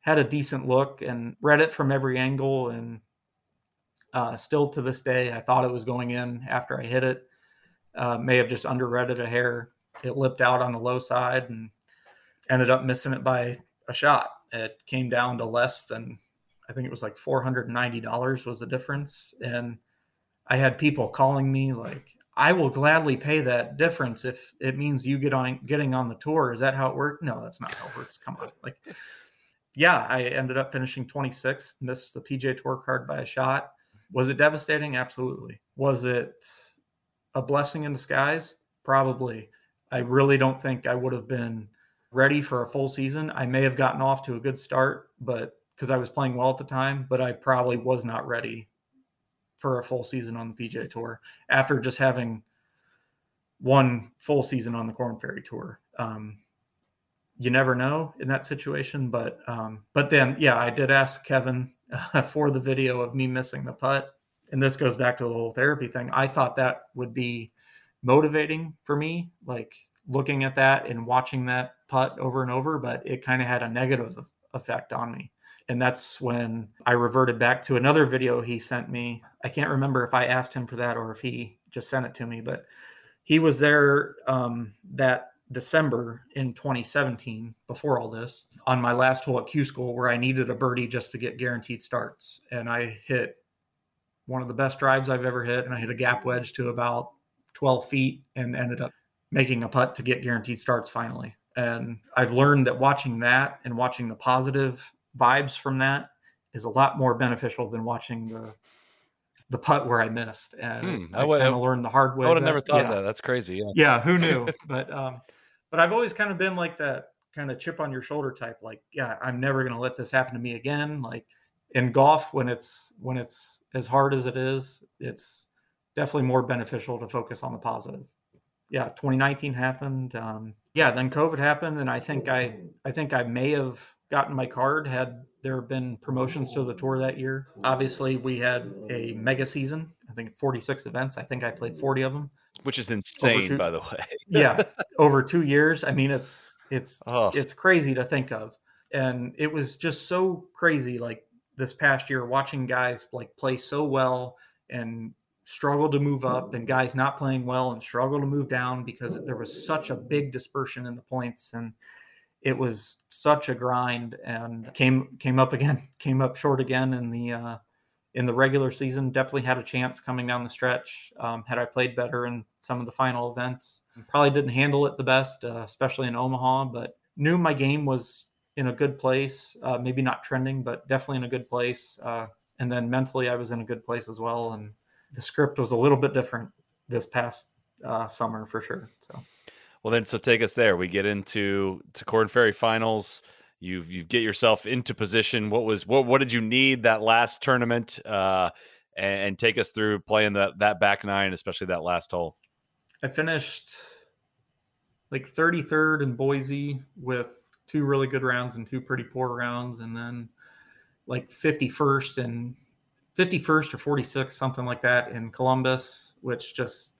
had a decent look and read it from every angle. And uh, still to this day, I thought it was going in after I hit it. Uh, may have just underread it a hair. It lipped out on the low side and ended up missing it by a shot. It came down to less than, I think it was like $490 was the difference. And I had people calling me like, I will gladly pay that difference if it means you get on getting on the tour. Is that how it worked? No, that's not how it works. Come on. Like yeah, I ended up finishing 26th, missed the PGA Tour card by a shot. Was it devastating? Absolutely. Was it a blessing in disguise? Probably. I really don't think I would have been ready for a full season. I may have gotten off to a good start, but because I was playing well at the time, but I probably was not ready for a full season on the PGA Tour after just having one full season on the Korn Ferry Tour. Um, you never know in that situation. But um, but then yeah, I did ask Kevin uh, for the video of me missing the putt, and this goes back to the whole therapy thing. I thought that would be motivating for me, like looking at that and watching that putt over and over, but it kind of had a negative effect on me. And that's when I reverted back to another video he sent me. I can't remember if I asked him for that or if he just sent it to me, but he was there um, that December in 2017, before all this, on my last hole at Q School, where I needed a birdie just to get guaranteed starts. And I hit one of the best drives I've ever hit. And I hit a gap wedge to about 12 feet and ended up making a putt to get guaranteed starts finally. And I've learned that watching that and watching the positive vibes from that is a lot more beneficial than watching the the putt where I missed. And hmm, I, I kind of learned the hard way. I would have never thought yeah. that. That's crazy. Yeah. yeah who knew? but um, but I've always kind of been like that kind of chip on your shoulder type. Like, yeah, I'm never going to let this happen to me again. Like in golf, when it's when it's as hard as it is, it's definitely more beneficial to focus on the positive. Yeah, 2019 happened. Um, yeah, then COVID happened, and I think I I think I may have gotten my card had there been promotions to the tour that year. Obviously, we had a mega season. I think 46 events. I think I played 40 of them which is insane, two, by the way. yeah, over two years. I mean, it's it's oh. it's crazy to think of, and it was just so crazy. Like this past year, watching guys like play so well and struggle to move up, and guys not playing well and struggle to move down because there was such a big dispersion in the points and it was such a grind and came came up again came up short again in the uh in the regular season. Definitely had a chance coming down the stretch. Um, had I played better in some of the final events, probably didn't handle it the best, uh, especially in Omaha. But knew my game was in a good place. Uh, maybe not trending, but definitely in a good place. Uh, and then mentally, I was in a good place as well. And the script was a little bit different this past uh, summer for sure. So. Well, then, so take us there. We get into to Korn Ferry finals you you get yourself into position. What was what what did you need that last tournament? Uh, and, and take us through playing that that back nine, especially that last hole. I finished like 33rd in Boise with two really good rounds and two pretty poor rounds, and then like 51st and 51st or 46th, something like that in Columbus, which just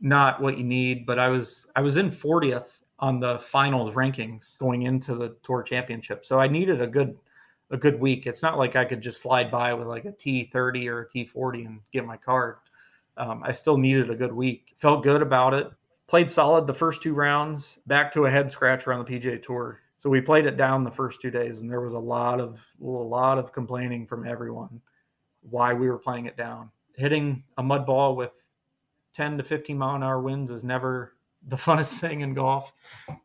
not what you need. But I was I was in 40th on the finals rankings going into the tour championship. So I needed a good a good week. It's not like I could just slide by with like a T30 or a T40 and get my card. Um, I still needed a good week. Felt good about it. Played solid the first two rounds. Back to a head scratcher on the PGA Tour. So we played it down the first two days, and there was a lot of a lot of complaining from everyone why we were playing it down. Hitting a mud ball with 10 to 15 mile an hour winds is never the funnest thing in golf,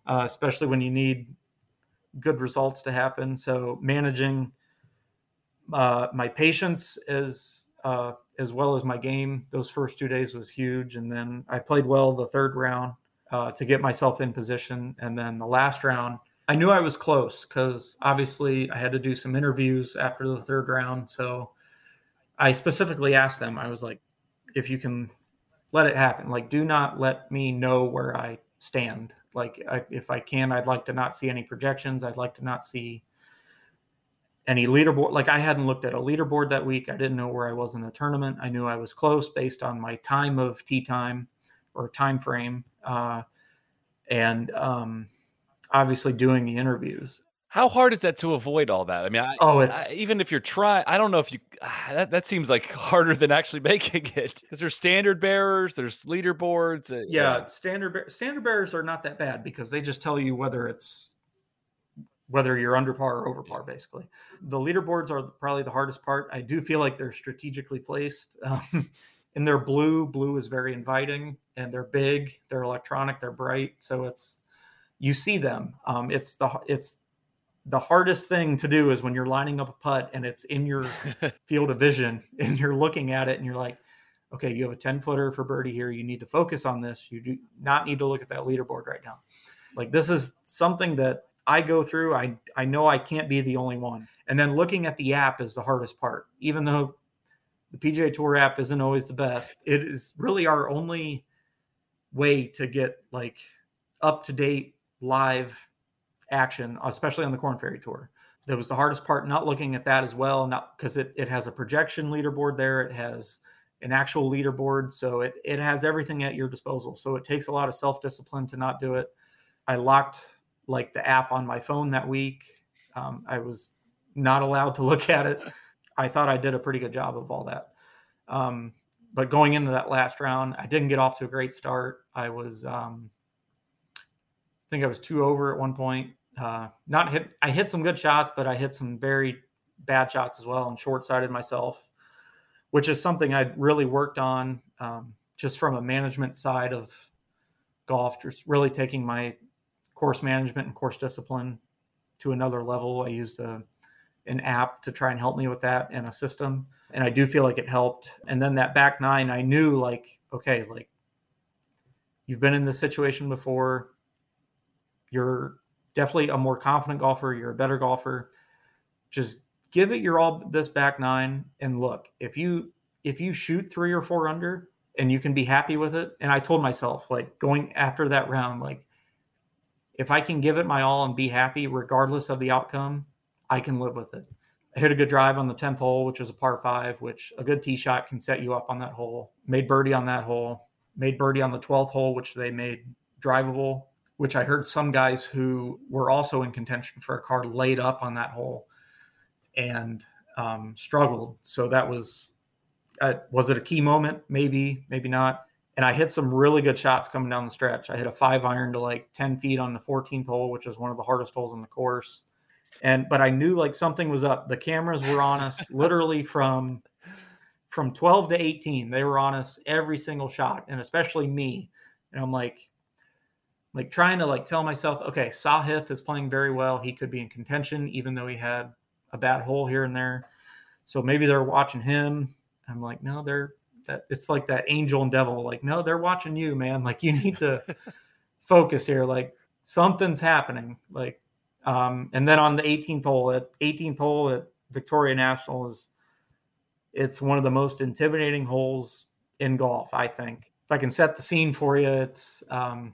uh, especially when you need good results to happen. So managing uh, my patience as uh, as well as my game those first two days was huge, and then I played well the third round uh, to get myself in position, and then the last round. I knew I was close because obviously I had to do some interviews after the third round. So I specifically asked them, I was like, if you can let it happen. Like, do not let me know where I stand. Like, I, if I can, I'd like to not see any projections. I'd like to not see any leaderboard. Like, I hadn't looked at a leaderboard that week. I didn't know where I was in the tournament. I knew I was close based on my time of tee time or time frame, uh, and um, obviously doing the interviews. How hard is that to avoid all that? I mean, I, oh, it's I, even if you're trying, I don't know if you that, that seems like harder than actually making it because there's standard bearers, there's leaderboards. Uh, yeah, yeah, standard standard bearers are not that bad because they just tell you whether it's whether you're under par or over par. Basically, the leaderboards are probably the hardest part. I do feel like they're strategically placed. Um, and they're blue. Blue is very inviting, and they're big. They're electronic. They're bright. So it's you see them. Um, it's the it's the hardest thing to do is when you're lining up a putt and it's in your field of vision and you're looking at it and you're like, okay, you have a 10 footer for birdie here. You need to focus on this. You do not need to look at that leaderboard right now. Like this is something that I go through. I I know I can't be the only one. And then looking at the app is the hardest part. Even though the PGA Tour app isn't always the best, it is really our only way to get like up to date live action, especially on the Korn Ferry Tour. That was the hardest part, not looking at that as well, not because it, it has a projection leaderboard there. It has an actual leaderboard. So it, it has everything at your disposal. So it takes a lot of self discipline to not do it. I locked like the app on my phone that week. Um, I was not allowed to look at it. I thought I did a pretty good job of all that. Um, but going into that last round, I didn't get off to a great start. I was, um, I think I was two over at one point uh, not hit. I hit some good shots, but I hit some very bad shots as well and short sighted myself, which is something I'd really worked on um, just from a management side of golf, just really taking my course management and course discipline to another level. I used a, an app to try and help me with that and a system. And I do feel like it helped. And then that back nine, I knew like, okay, like you've been in this situation before. You're definitely a more confident golfer. You're a better golfer. Just give it your all this back nine and look. If you if you shoot three or four under and you can be happy with it, and I told myself like going after that round, like if I can give it my all and be happy regardless of the outcome, I can live with it. I hit a good drive on the 10th hole, which is a par five, which a good tee shot can set you up on that hole. Made birdie on that hole. Made birdie on the 12th hole, which they made drivable which I heard some guys who were also in contention for a car laid up on that hole and um, struggled. So that was, uh, was it a key moment? Maybe, maybe not. And I hit some really good shots coming down the stretch. I hit a five iron to like 10 feet on the 14th hole, which is one of the hardest holes in the course. And, but I knew like something was up. The cameras were on us literally from from 12 to 18, they were on us every single shot, and especially me. And I'm like, like trying to like tell myself, okay, Sahith is playing very well. He could be in contention, even though he had a bad hole here and there. So maybe they're watching him. I'm like, no, they're that it's like that angel and devil. Like, no, they're watching you, man. Like you need to focus here. Like something's happening. Like, um, and then on the 18th hole at 18th hole at Victoria National is it's one of the most intimidating holes in golf, I think. If I can set the scene for you, it's um,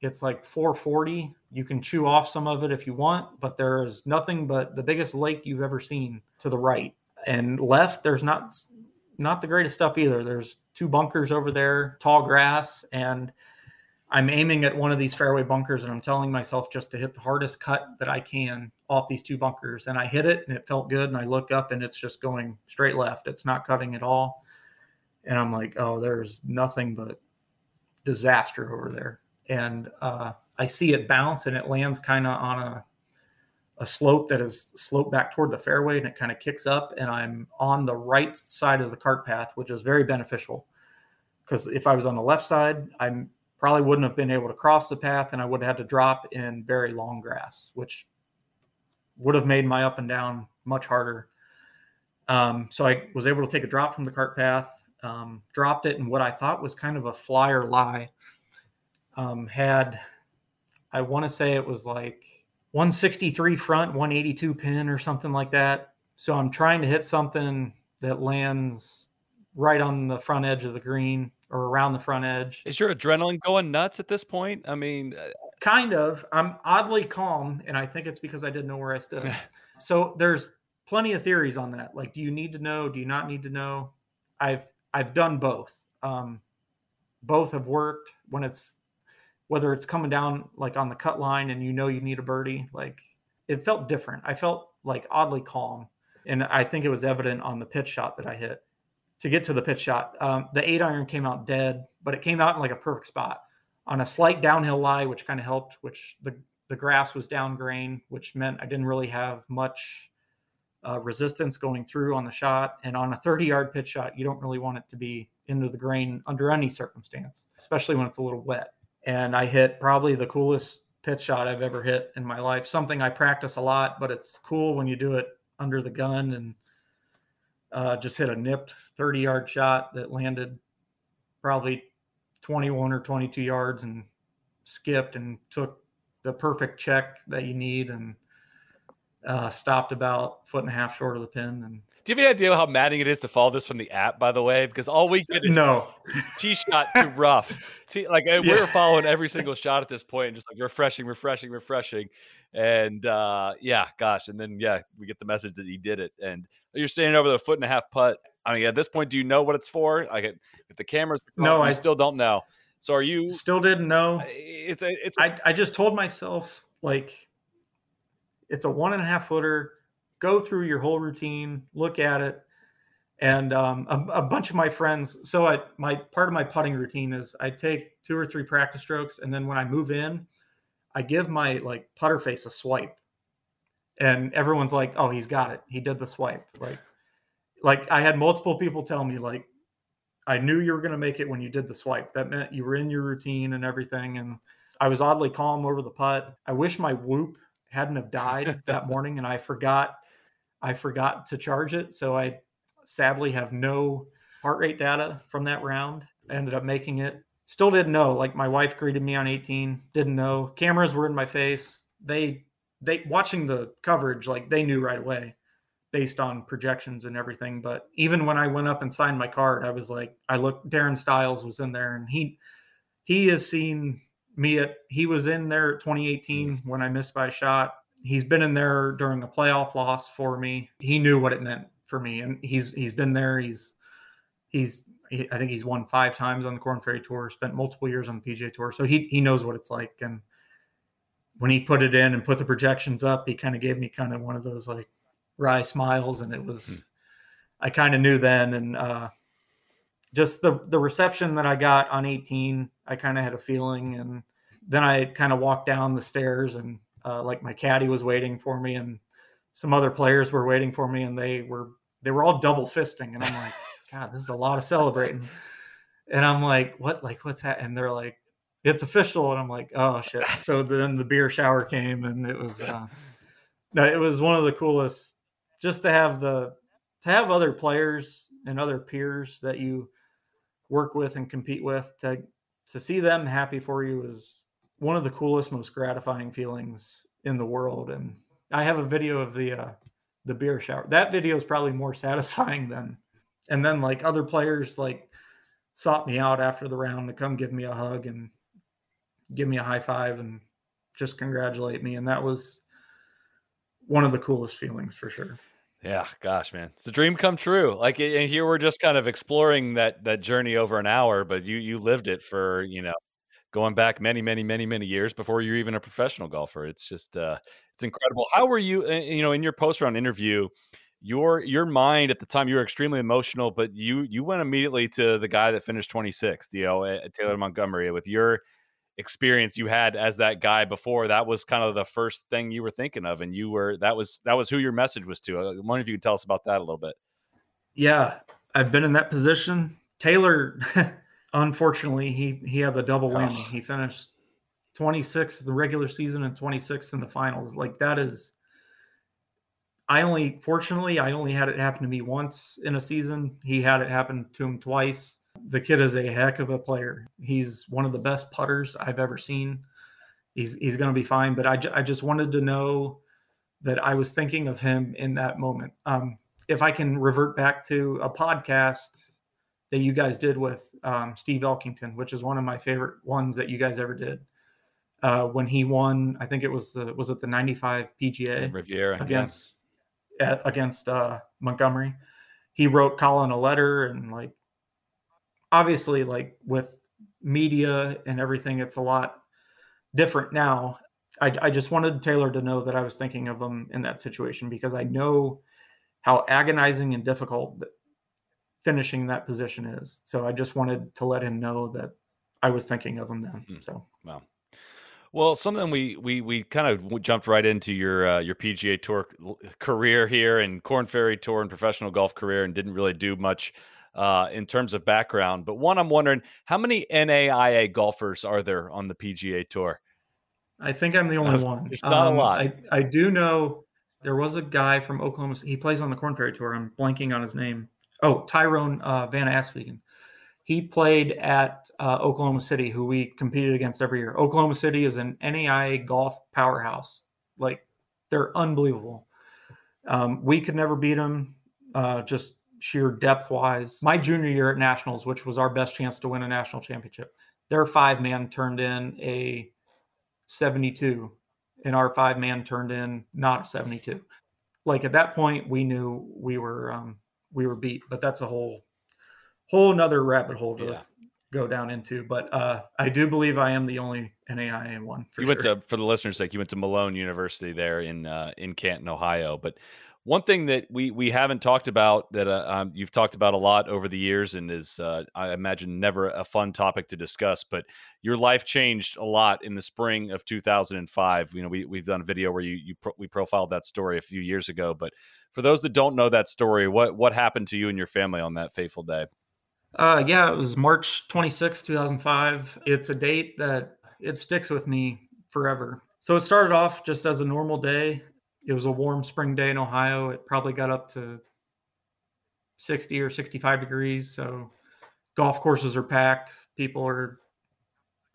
it's like 440. You can chew off some of it if you want, but there is nothing but the biggest lake you've ever seen to the right. And left, there's not not the greatest stuff either. There's two bunkers over there, tall grass, and I'm aiming at one of these fairway bunkers and I'm telling myself just to hit the hardest cut that I can off these two bunkers. And I hit it and it felt good. And I look up and it's just going straight left. It's not cutting at all. And I'm like, oh, there's nothing but disaster over there and uh, I see it bounce and it lands kind of on a a slope that is sloped back toward the fairway and it kind of kicks up and I'm on the right side of the cart path, which is very beneficial because if I was on the left side, I probably wouldn't have been able to cross the path and I would have had to drop in very long grass, which would have made my up and down much harder. Um, so I was able to take a drop from the cart path, um, dropped it in what I thought was kind of a flyer lie um, had, I want to say it was like 163 front, 182 pin or something like that. So I'm trying to hit something that lands right on the front edge of the green or around the front edge. Is your adrenaline going nuts at this point? I mean, uh, kind of. I'm oddly calm, and I think it's because I didn't know where I stood. so there's plenty of theories on that. Like, do you need to know? Do you not need to know? I've I've done both. Um, both have worked when it's whether it's coming down like on the cut line and you know you need a birdie, like it felt different. I felt like oddly calm. And I think it was evident on the pitch shot that I hit to get to the pitch shot. Um, the eight iron came out dead, but it came out in like a perfect spot on a slight downhill lie, which kind of helped, which the, the grass was down grain, which meant I didn't really have much uh, resistance going through on the shot. And on a 30 yard pitch shot, you don't really want it to be into the grain under any circumstance, especially when it's a little wet and I hit probably the coolest pitch shot I've ever hit in my life. Something I practice a lot, but it's cool when you do it under the gun and uh, just hit a nipped 30 yard shot that landed probably 21 or 22 yards and skipped and took the perfect check that you need and uh, stopped about foot and a half short of the pin and do you have any idea how maddening it is to follow this from the app, by the way? Because all we get is no tee shot too rough. Tee, like yeah. we're following every single shot at this point, and just like refreshing, refreshing, refreshing. And uh, yeah, gosh, and then yeah, we get the message that he did it, and you're standing over the foot and a half putt. I mean, at this point, do you know what it's for? Like, if the cameras, no, I still don't know. So, are you still didn't know? It's a, it's. A, I I just told myself like, it's a one and a half footer go through your whole routine, look at it. And um, a, a, bunch of my friends, so I, my part of my putting routine is I take two or three practice strokes, and then when I move in, I give my like putter face a swipe, and everyone's like, "Oh, he's got it. He did the swipe." Like, like I had multiple people tell me like, "I knew you were going to make it when you did the swipe. That meant you were in your routine and everything." And I was oddly calm over the putt. I wish my whoop hadn't have died that morning, and I forgot I forgot to charge it. So I sadly have no heart rate data from that round. I ended up making it. Still didn't know. Like my wife greeted me on 18, didn't know. Cameras were in my face. They they watching the coverage, like they knew right away based on projections and everything. But even when I went up and signed my card, I was like, I looked Darron Stiles was in there and he he has seen me at he was in there 2018 mm. when I missed by a shot he's been in there during a playoff loss for me. He knew what it meant for me, and he's he's been there. He's he's he, I think he's won five times on the Korn Ferry Tour. Spent multiple years on the PGA Tour, so he he knows what it's like. And when he put it in and put the projections up, he kind of gave me kind of one of those like wry smiles, and it was hmm. I kind of knew then, and uh, just the the reception that I got on 18, I kind of had a feeling, and then I kind of walked down the stairs and uh, like my caddy was waiting for me and some other players were waiting for me and they were they were all double fisting, and I'm like, God, this is a lot of celebrating. And I'm like, what? Like, what's that? And they're like, it's official. And I'm like, oh shit. So then the beer shower came, and it was, uh, no, it was one of the coolest. Just to have the to have other players and other peers that you work with and compete with to to see them happy for you is one of the coolest, most gratifying feelings in the world. And I have a video of the uh, the beer shower. That video is probably more satisfying than. And then like other players like sought me out after the round to come give me a hug and give me a high five and just congratulate me. And that was one of the coolest feelings for sure. Yeah, gosh, man, it's a dream come true. Like, and here we're just kind of exploring that that journey over an hour, but you you lived it for you know going back many, many, many, many years before you're even a professional golfer. It's just uh, it's incredible. How were you? eh, You know, in your post round interview, your your mind at the time you were extremely emotional, but you you went immediately to the guy that finished 26th, you know, eh, Taylor Montgomery. With your experience you had as that guy before, that was kind of the first thing you were thinking of, and you were that was that was who your message was to. I wonder if you could tell us about that a little bit. Yeah, I've been in that position. Taylor, unfortunately, he he had the double whammy. Oh. He finished 26th in the regular season and 26th in the finals. Like that is I only fortunately I only had it happen to me once in a season. He had it happen to him twice. The kid is a heck of a player. He's one of the best putters I've ever seen. He's he's going to be fine, but I, I just wanted to know that I was thinking of him in that moment. Um, if I can revert back to a podcast that you guys did with um, Steve Elkington, which is one of my favorite ones that you guys ever did. Uh, when he won, I think it was the was it the '95 PGA Riviera yeah. against at, against uh, Montgomerie. He wrote Colin a letter, and like obviously, like with media and everything, it's a lot different now. I, I just wanted Taylor to know that I was thinking of him in that situation because I know how agonizing and difficult finishing that position is. So I just wanted to let him know that I was thinking of him then. Mhm. So Wow. Well, something we we we kind of jumped right into your uh, your PGA Tour career here and Korn Ferry Tour and professional golf career, and didn't really do much uh, in terms of background. But one, I'm wondering how many NAIA golfers are there on the PGA Tour? I think I'm the only That's- one. Um, it's not a lot. I, I do know there was a guy from Oklahoma. He plays on the Korn Ferry Tour. I'm blanking on his name. Oh, Tyrone uh, Van Aswegen. He played at uh, Oklahoma City, who we competed against every year. Oklahoma City is an NAIA golf powerhouse. Like they're unbelievable. Um, we could never beat them, uh, just sheer depth wise. My junior year at Nationals, which was our best chance to win a national championship, their five man turned in a 72 and our five man turned in not a 72 like at that point we knew we were um we were beat but that's a whole whole nother rabbit hole to Yeah. go down into but uh i do believe i am the only naia one for you sure. went to for the listeners' sake, you went to Malone University there in uh, in Canton, Ohio. But one thing that we we haven't talked about that uh, um, you've talked about a lot over the years, and is uh, I imagine never a fun topic to discuss. But your life changed a lot in the spring of 2005. You know, we we've done a video where you you pro- we profiled that story a few years ago. But for those that don't know that story, what what happened to you and your family on that fateful day? Uh, yeah, it was March 26, 2005. It's a date that it sticks with me forever. So it started off just as a normal day. It was a warm spring day in Ohio. It probably got up to 60 or 65 degrees. So golf courses are packed. People are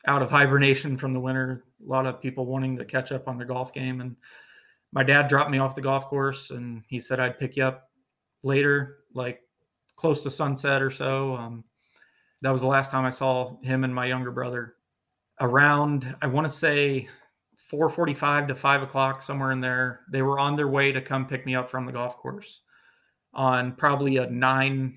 out of hibernation from the winter. A lot of people wanting to catch up on their golf game. And my dad dropped me off the golf course and he said I'd pick you up later, like close to sunset or so. Um, that was the last time I saw him and my younger brother. Around, I want to say, four forty-five to five o'clock, somewhere in there. They were on their way to come pick me up from the golf course on probably a nine,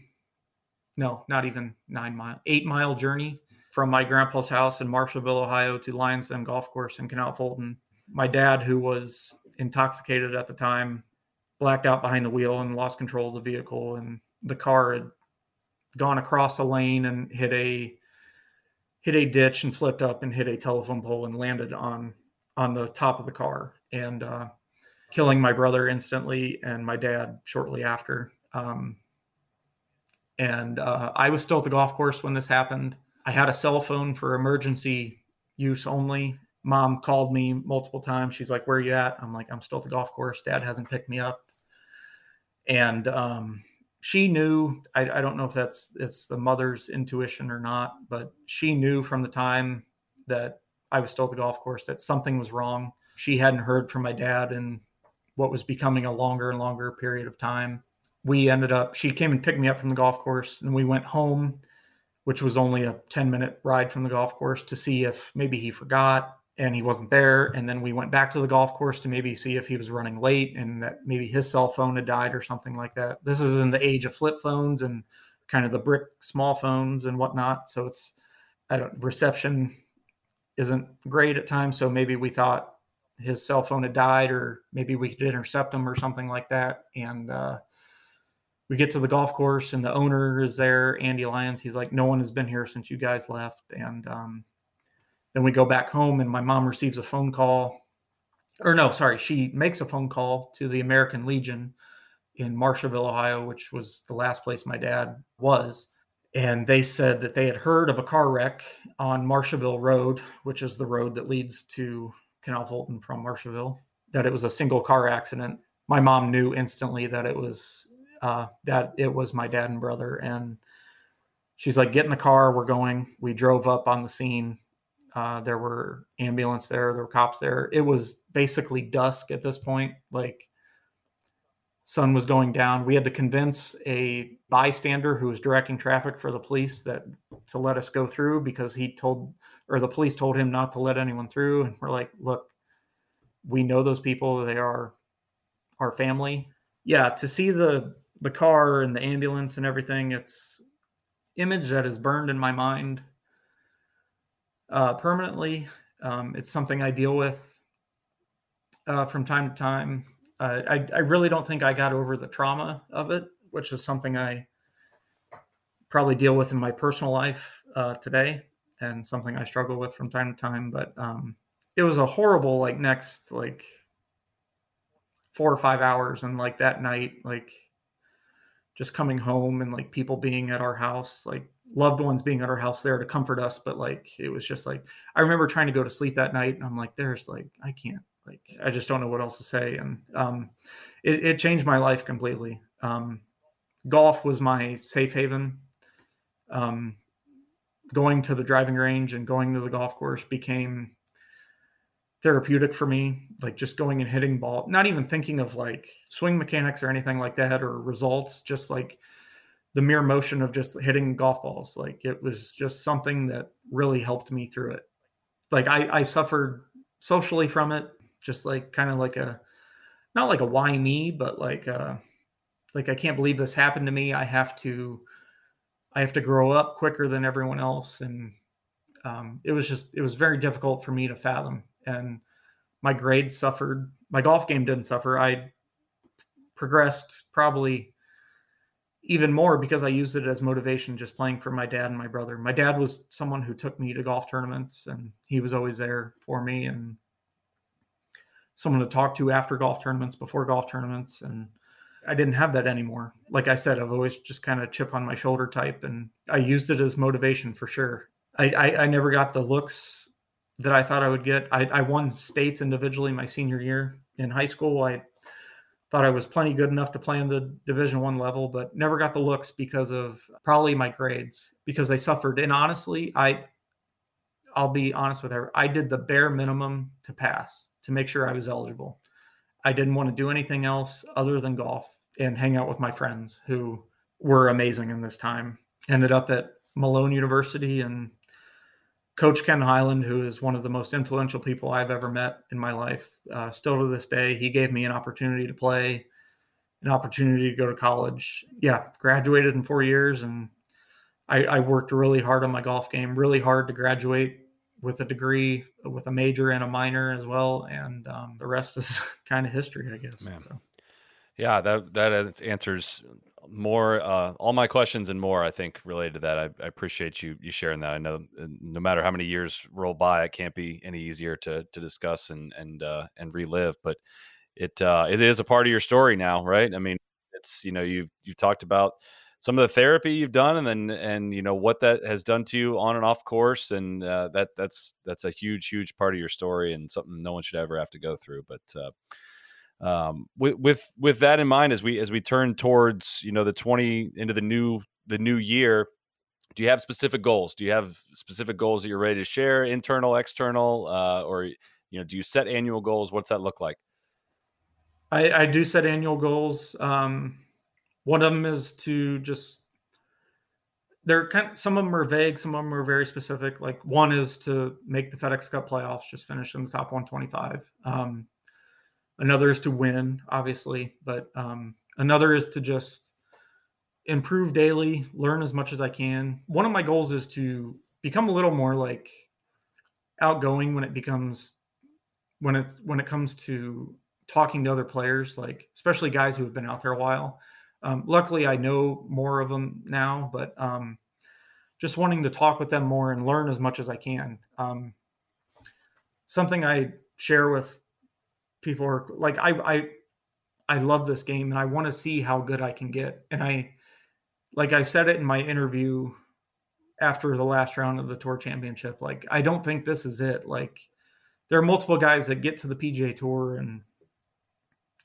no, not even nine mile, eight mile journey from my grandpa's house in Marshallville, Ohio, to Lyons Den Golf Course in Canal Fulton. My dad, who was intoxicated at the time, blacked out behind the wheel and lost control of the vehicle, and the car had gone across a lane and hit a hit a ditch and flipped up and hit a telephone pole and landed on on the top of the car and uh, killing my brother instantly and my dad shortly after. Um, and uh, I was still at the golf course when this happened. I had a cell phone for emergency use only. Mom called me multiple times. She's like, "Where are you at?" I'm like, "I'm still at the golf course. Dad hasn't picked me up." And um, she knew. I, I don't know if that's it's the mother's intuition or not, but she knew from the time that I was still at the golf course that something was wrong. She hadn't heard from my dad in what was becoming a longer and longer period of time. We ended up. She came and picked me up from the golf course, and we went home which was only a 10 minute ride from the golf course to see if maybe he forgot and he wasn't there. And then we went back to the golf course to maybe see if he was running late and that maybe his cell phone had died or something like that. This is in the age of flip phones and kind of the brick small phones and whatnot. So it's, I don't, reception isn't great at times. So maybe we thought his cell phone had died or maybe we could intercept him or something like that. And, uh, we get to the golf course and the owner is there, Andy Lyons. He's like, no one has been here since you guys left. And um, then we go back home and my mom receives a phone call. Or no, sorry, she makes a phone call to the American Legion in Marshallville, Ohio, which was the last place my dad was. And they said that they had heard of a car wreck on Marshallville Road, which is the road that leads to Canal Fulton from Marshallville, that it was a single car accident. My mom knew instantly that it was uh, that it was my dad and brother. And she's like, get in the car. We're going. We drove up on the scene. Uh, there were ambulance there. There were cops there. It was basically dusk at this point. Like sun was going down. We had to convince a bystander who was directing traffic for the police that to let us go through because he told or the police told him not to let anyone through. And we're like, look, we know those people. They are our family. Yeah, to see the the car and the ambulance and everything. It's image that is burned in my mind uh, permanently. Um, it's something I deal with uh, from time to time. Uh, I, I really don't think I got over the trauma of it, which is something I probably deal with in my personal life uh, today and something I struggle with from time to time. But um, it was a horrible, like, next, like, four or five hours. And, like, that night, like, just coming home and like people being at our house, like loved ones being at our house there to comfort us. But like it was just like I remember trying to go to sleep that night and I'm like, there's like I can't like I just don't know what else to say. And um it, it changed my life completely. Um golf was my safe haven. Um going to the driving range and going to the golf course became therapeutic for me like just going and hitting ball not even thinking of like swing mechanics or anything like that or results just like the mere motion of just hitting golf balls like it was just something that really helped me through it like i i suffered socially from it just like kind of like a not like a why me but like uh like i can't believe this happened to me i have to i have to grow up quicker than everyone else and um, it was just it was very difficult for me to fathom and my grades suffered. My golf game didn't suffer. I progressed probably even more because I used it as motivation just playing for my dad and my brother. My dad was someone who took me to golf tournaments and he was always there for me and someone to talk to after golf tournaments, before golf tournaments. And I didn't have that anymore. Like I said, I've always just kind of chip on my shoulder type and I used it as motivation for sure. I, I, I never got the looks that I thought I would get. I, I won states individually my senior year in high school. I thought I was plenty good enough to play in the Division One level, but never got the looks because of probably my grades because they suffered. And honestly, I I'll be honest with her. I did the bare minimum to pass to make sure I was eligible. I didn't want to do anything else other than golf and hang out with my friends who were amazing in this time. Ended up at Malone University and Coach Ken Highland, who is one of the most influential people I've ever met in my life, uh, still to this day, he gave me an opportunity to play, an opportunity to go to college. Yeah, graduated in four years, and I, I worked really hard on my golf game, really hard to graduate with a degree, with a major and a minor as well, and um, the rest is kind of history, I guess. So. Yeah, that that answers more uh, all my questions and more i think related to that I, I, appreciate you you sharing that i know uh, no matter how many years roll by it can't be any easier to to discuss and and uh, and relive but it uh, it is a part of your story now right i mean it's you know you've you've talked about some of the therapy you've done and then and you know what that has done to you on and off course and uh, that that's that's a huge huge part of your story and something no one should ever have to go through but uh, um, with with with that in mind as we as we turn towards you know the 20 into the new the new year do you have specific goals? Do you have specific goals that you're ready to share internal external uh, or you know do you set annual goals? What's that look like? I, I do set annual goals um, one of them is to just they're kind of, some of them are vague, some of them are very specific. Like one is to make the FedEx Cup playoffs, just finish in the top 125. Um, another is to win, obviously, but um, another is to just improve daily, learn as much as I can. One of my goals is to become a little more like outgoing when it becomes when it's when it comes to talking to other players, like especially guys who have been out there a while um, luckily, I know more of them now, but um, just wanting to talk with them more and learn as much as I can. Um, something I share with people are like, I, I, I love this game and I want to see how good I can get. And I, like I said it in my interview after the last round of the tour championship, like, I don't think this is it. Like, there are multiple guys that get to the PGA tour and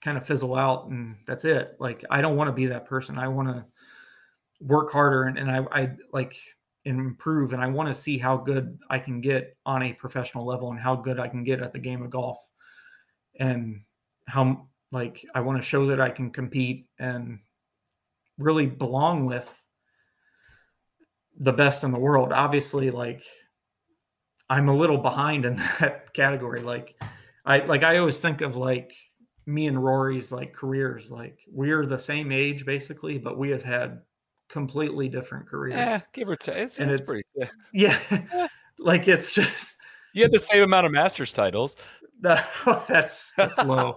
kind of fizzle out and that's it. Like I don't want to be that person. I want to work harder and, and I, I like improve and I want to see how good I can get on a professional level and how good I can get at the game of golf and how like I want to show that I can compete and really belong with the best in the world. Obviously like I'm a little behind in that category like I like I always think of like me and Rory's like careers. Like we're the same age basically, but we have had completely different careers. Yeah, give or take. It's, and it's, pretty. Yeah, yeah. like it's just you had the same amount of Masters titles. that's that's low.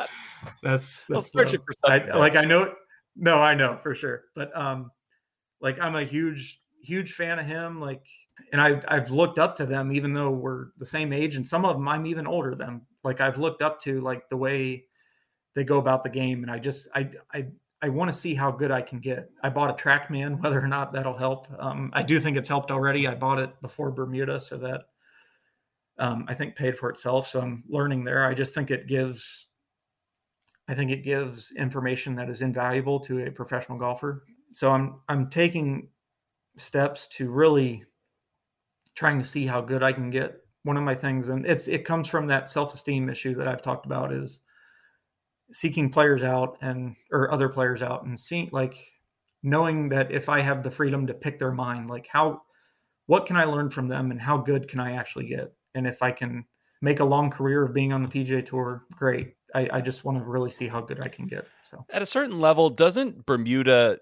That's that's low. for I, like I know. No, I know for sure. But um, like I'm a huge huge fan of him. Like, and I I've looked up to them even though we're the same age, and some of them I'm even older than. Like I've looked up to like the way they go about the game. And I just I I I want to see how good I can get. I bought a TrackMan, whether or not that'll help. Um, I do think it's helped already. I bought it before Bermuda, so that um, I think paid for itself. So I'm learning there. I just think it gives, I think it gives information that is invaluable to a professional golfer. So I'm I'm taking steps to really trying to see how good I can get. One of my things, and it's it comes from that self esteem issue that I've talked about, is seeking players out and or other players out and seeing like knowing that if I have the freedom to pick their mind, like how what can I learn from them and how good can I actually get? And if I can make a long career of being on the PGA tour, great. I, I just want to really see how good I can get. So at a certain level, doesn't Bermuda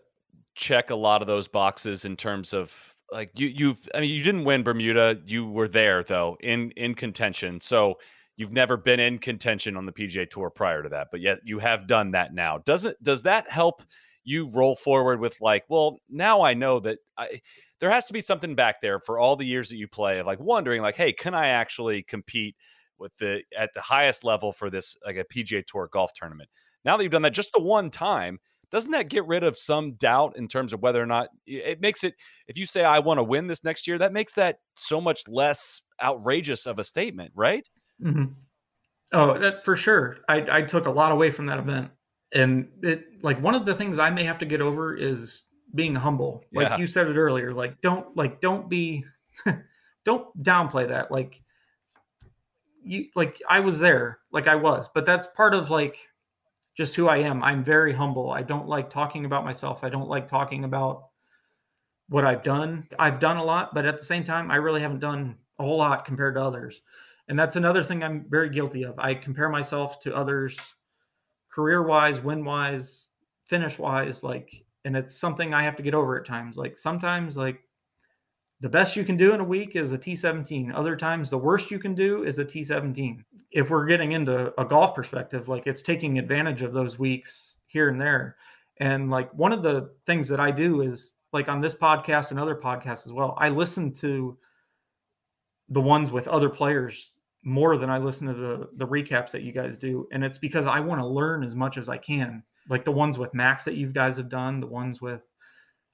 check a lot of those boxes in terms of like you you've I mean you didn't win Bermuda, you were there though in in contention. So You've never been in contention on the PGA Tour prior to that, but yet you have done that now. Doesn't does that help you roll forward with like, well, now I know that I there has to be something back there for all the years that you play of like wondering like, hey, can I actually compete with the at the highest level for this like a PGA Tour golf tournament? Now that you've done that just the one time, doesn't that get rid of some doubt in terms of whether or not it makes it if you say I want to win this next year, that makes that so much less outrageous of a statement, right? Mm-hmm. Oh, that, for sure. I, I took a lot away from that event, and it like one of the things I may have to get over is being humble. Like yeah. you said it earlier. Like don't like don't be don't downplay that. Like you like I was there, like I was, but that's part of like just who I am. I'm very humble. I don't like talking about myself. I don't like talking about what I've done. I've done a lot, but at the same time, I really haven't done a whole lot compared to others. And that's another thing I'm very guilty of. I compare myself to others career wise, win wise, finish wise, like, and it's something I have to get over at times. Like sometimes, like the best you can do in a week is a T17. Other times, the worst you can do is a T17. If we're getting into a golf perspective, like it's taking advantage of those weeks here and there. And like one of the things that I do is like on this podcast and other podcasts as well, I listen to the ones with other players more than I listen to the the recaps that you guys do, and it's because I want to learn as much as I can. like the ones with Max that you guys have done, the ones with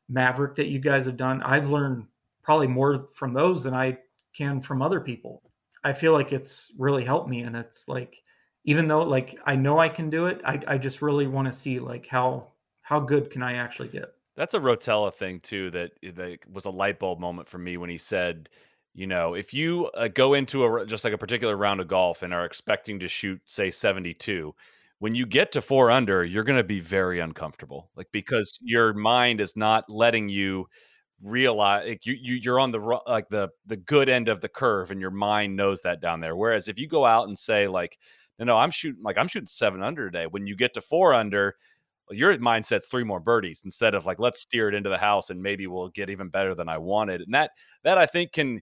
Maverick that you guys have done. I've learned probably more from those than I can from other people. I feel like it's really helped me. And it's like, even though like I know I can do it, I, I just really want to see like how how good can I actually get. That's a Rotella thing too. That that was a light bulb moment for me when he said, you know, if you uh, go into a just like a particular round of golf and are expecting to shoot say 72, when you get to 4 under, you're going to be very uncomfortable. Like because your mind is not letting you realize like you, you you're on the like the the good end of the curve and your mind knows that down there. Whereas if you go out and say like no, no, I'm shooting like I'm shooting 7 under today. When you get to 4 under, your mindset's three more birdies instead of like let's steer it into the house and maybe we'll get even better than I wanted. And that that I think can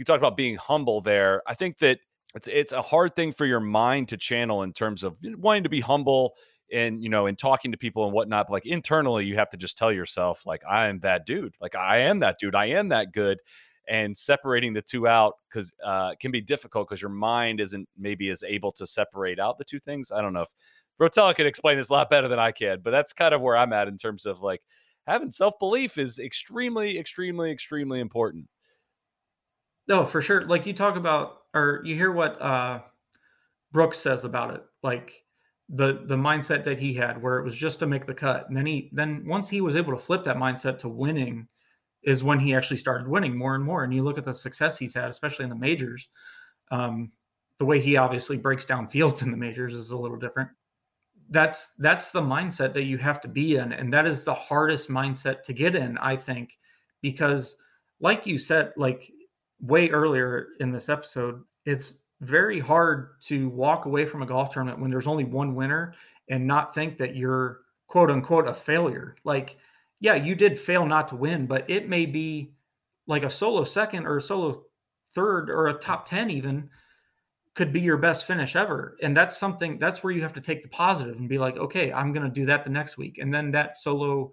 you talked about being humble there. I think that it's it's a hard thing for your mind to channel in terms of wanting to be humble and you know in talking to people and whatnot. But like internally, you have to just tell yourself like I am that dude. Like I am that dude. I am that good. And separating the two out because uh, can be difficult because your mind isn't maybe as able to separate out the two things. I don't know if Rotella could explain this a lot better than I can, but that's kind of where I'm at in terms of like having self belief is extremely, extremely, extremely important. No, for sure. Like you talk about, or you hear what uh, Brooks says about it, like the the mindset that he had, where it was just to make the cut, and then he then once he was able to flip that mindset to winning, is when he actually started winning more and more. And you look at the success he's had, especially in the majors. Um, the way he obviously breaks down fields in the majors is a little different. That's that's the mindset that you have to be in, and that is the hardest mindset to get in, I think, because like you said, like way earlier in this episode, it's very hard to walk away from a golf tournament when there's only one winner and not think that you're quote unquote a failure. Like, yeah, you did fail not to win, but it may be like a solo second or a solo third or a top 10 even could be your best finish ever. And that's something that's where you have to take the positive and be like, okay, I'm going to do that the next week. And then that solo,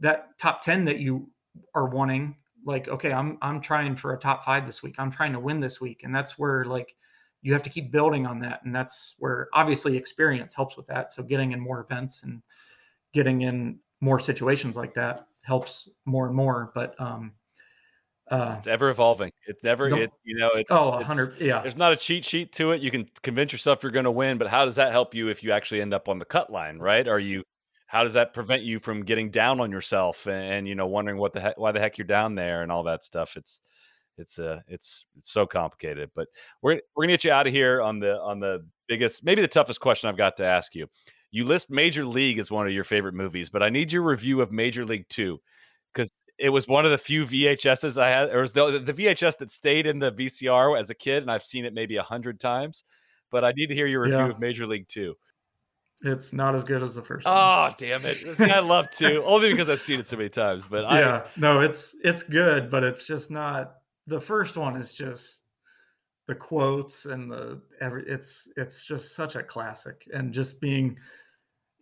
that top 10 that you are wanting like okay i'm i'm trying for a top five this week i'm trying to win this week and that's where like you have to keep building on that and that's where obviously experience helps with that so getting in more events and getting in more situations like that helps more and more but um uh, it's ever evolving. It's never, it, you know, it's oh oh, hundred, yeah. There's not a cheat sheet to it. You can convince yourself you're going to win, but how does that help you if you actually end up on the cut line, right? Are you how does that prevent you from getting down on yourself and, and, you know wondering what the heck why the heck you're down there and all that stuff? It's it's uh it's, it's so complicated but we're we're gonna get you out of here on the on the biggest maybe the toughest question i've got to ask you. You list major league as one of your favorite movies but i need your review of major league 2 because it was one of the few vhs's i had or was the, the vhs that stayed in the vcr as a kid and i've seen it maybe a hundred times but i need to hear your review yeah. of major league 2 it's not as good as the first. Oh, damn it! See, I love to only because I've seen it so many times. But I, yeah, no, it's it's good, but it's just not. The first one is just the quotes and the every. It's it's just such a classic, and just being,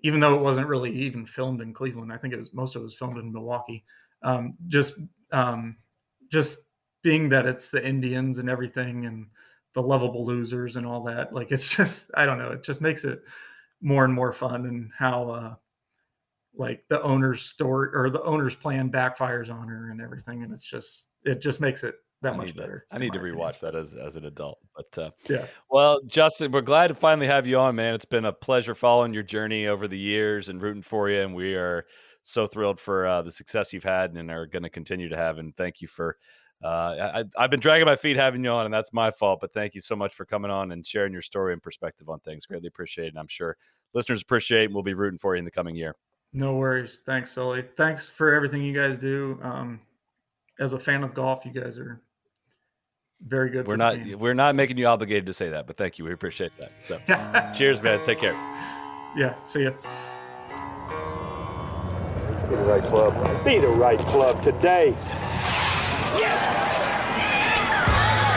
even though it wasn't really even filmed in Cleveland, I think it was most of it was filmed in Milwaukee. Um, just um, just being that it's the Indians and everything, and the lovable losers and all that. Like it's just I don't know. It just makes it more and more fun and how uh like the owner's story or the owner's plan backfires on her and everything and it's just it just makes it that I much better. To, I need to rewatch opinion. that as as an adult. But uh, yeah. Well, Justin, we're glad to finally have you on, man. It's been a pleasure following your journey over the years and rooting for you, and we are so thrilled for uh, the success you've had and are going to continue to have. And thank you for uh, I, have been dragging my feet having you on, and that's my fault. But thank you so much for coming on and sharing your story and perspective on things. Greatly appreciate it. And I'm sure listeners appreciate and we'll be rooting for you in the coming year. No worries. Thanks, Soly. Thanks for everything you guys do. Um, as a fan of golf, you guys are very good. We're not we're not making you obligated to say that, but thank you. We appreciate that. So, cheers, man. Take care. Yeah. See ya. Be the right club. Be the right club today.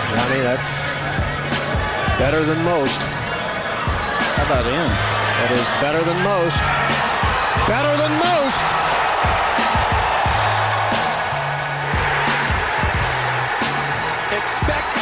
Johnny, that's better than most. How about in? That is better than most. Better than most! Expect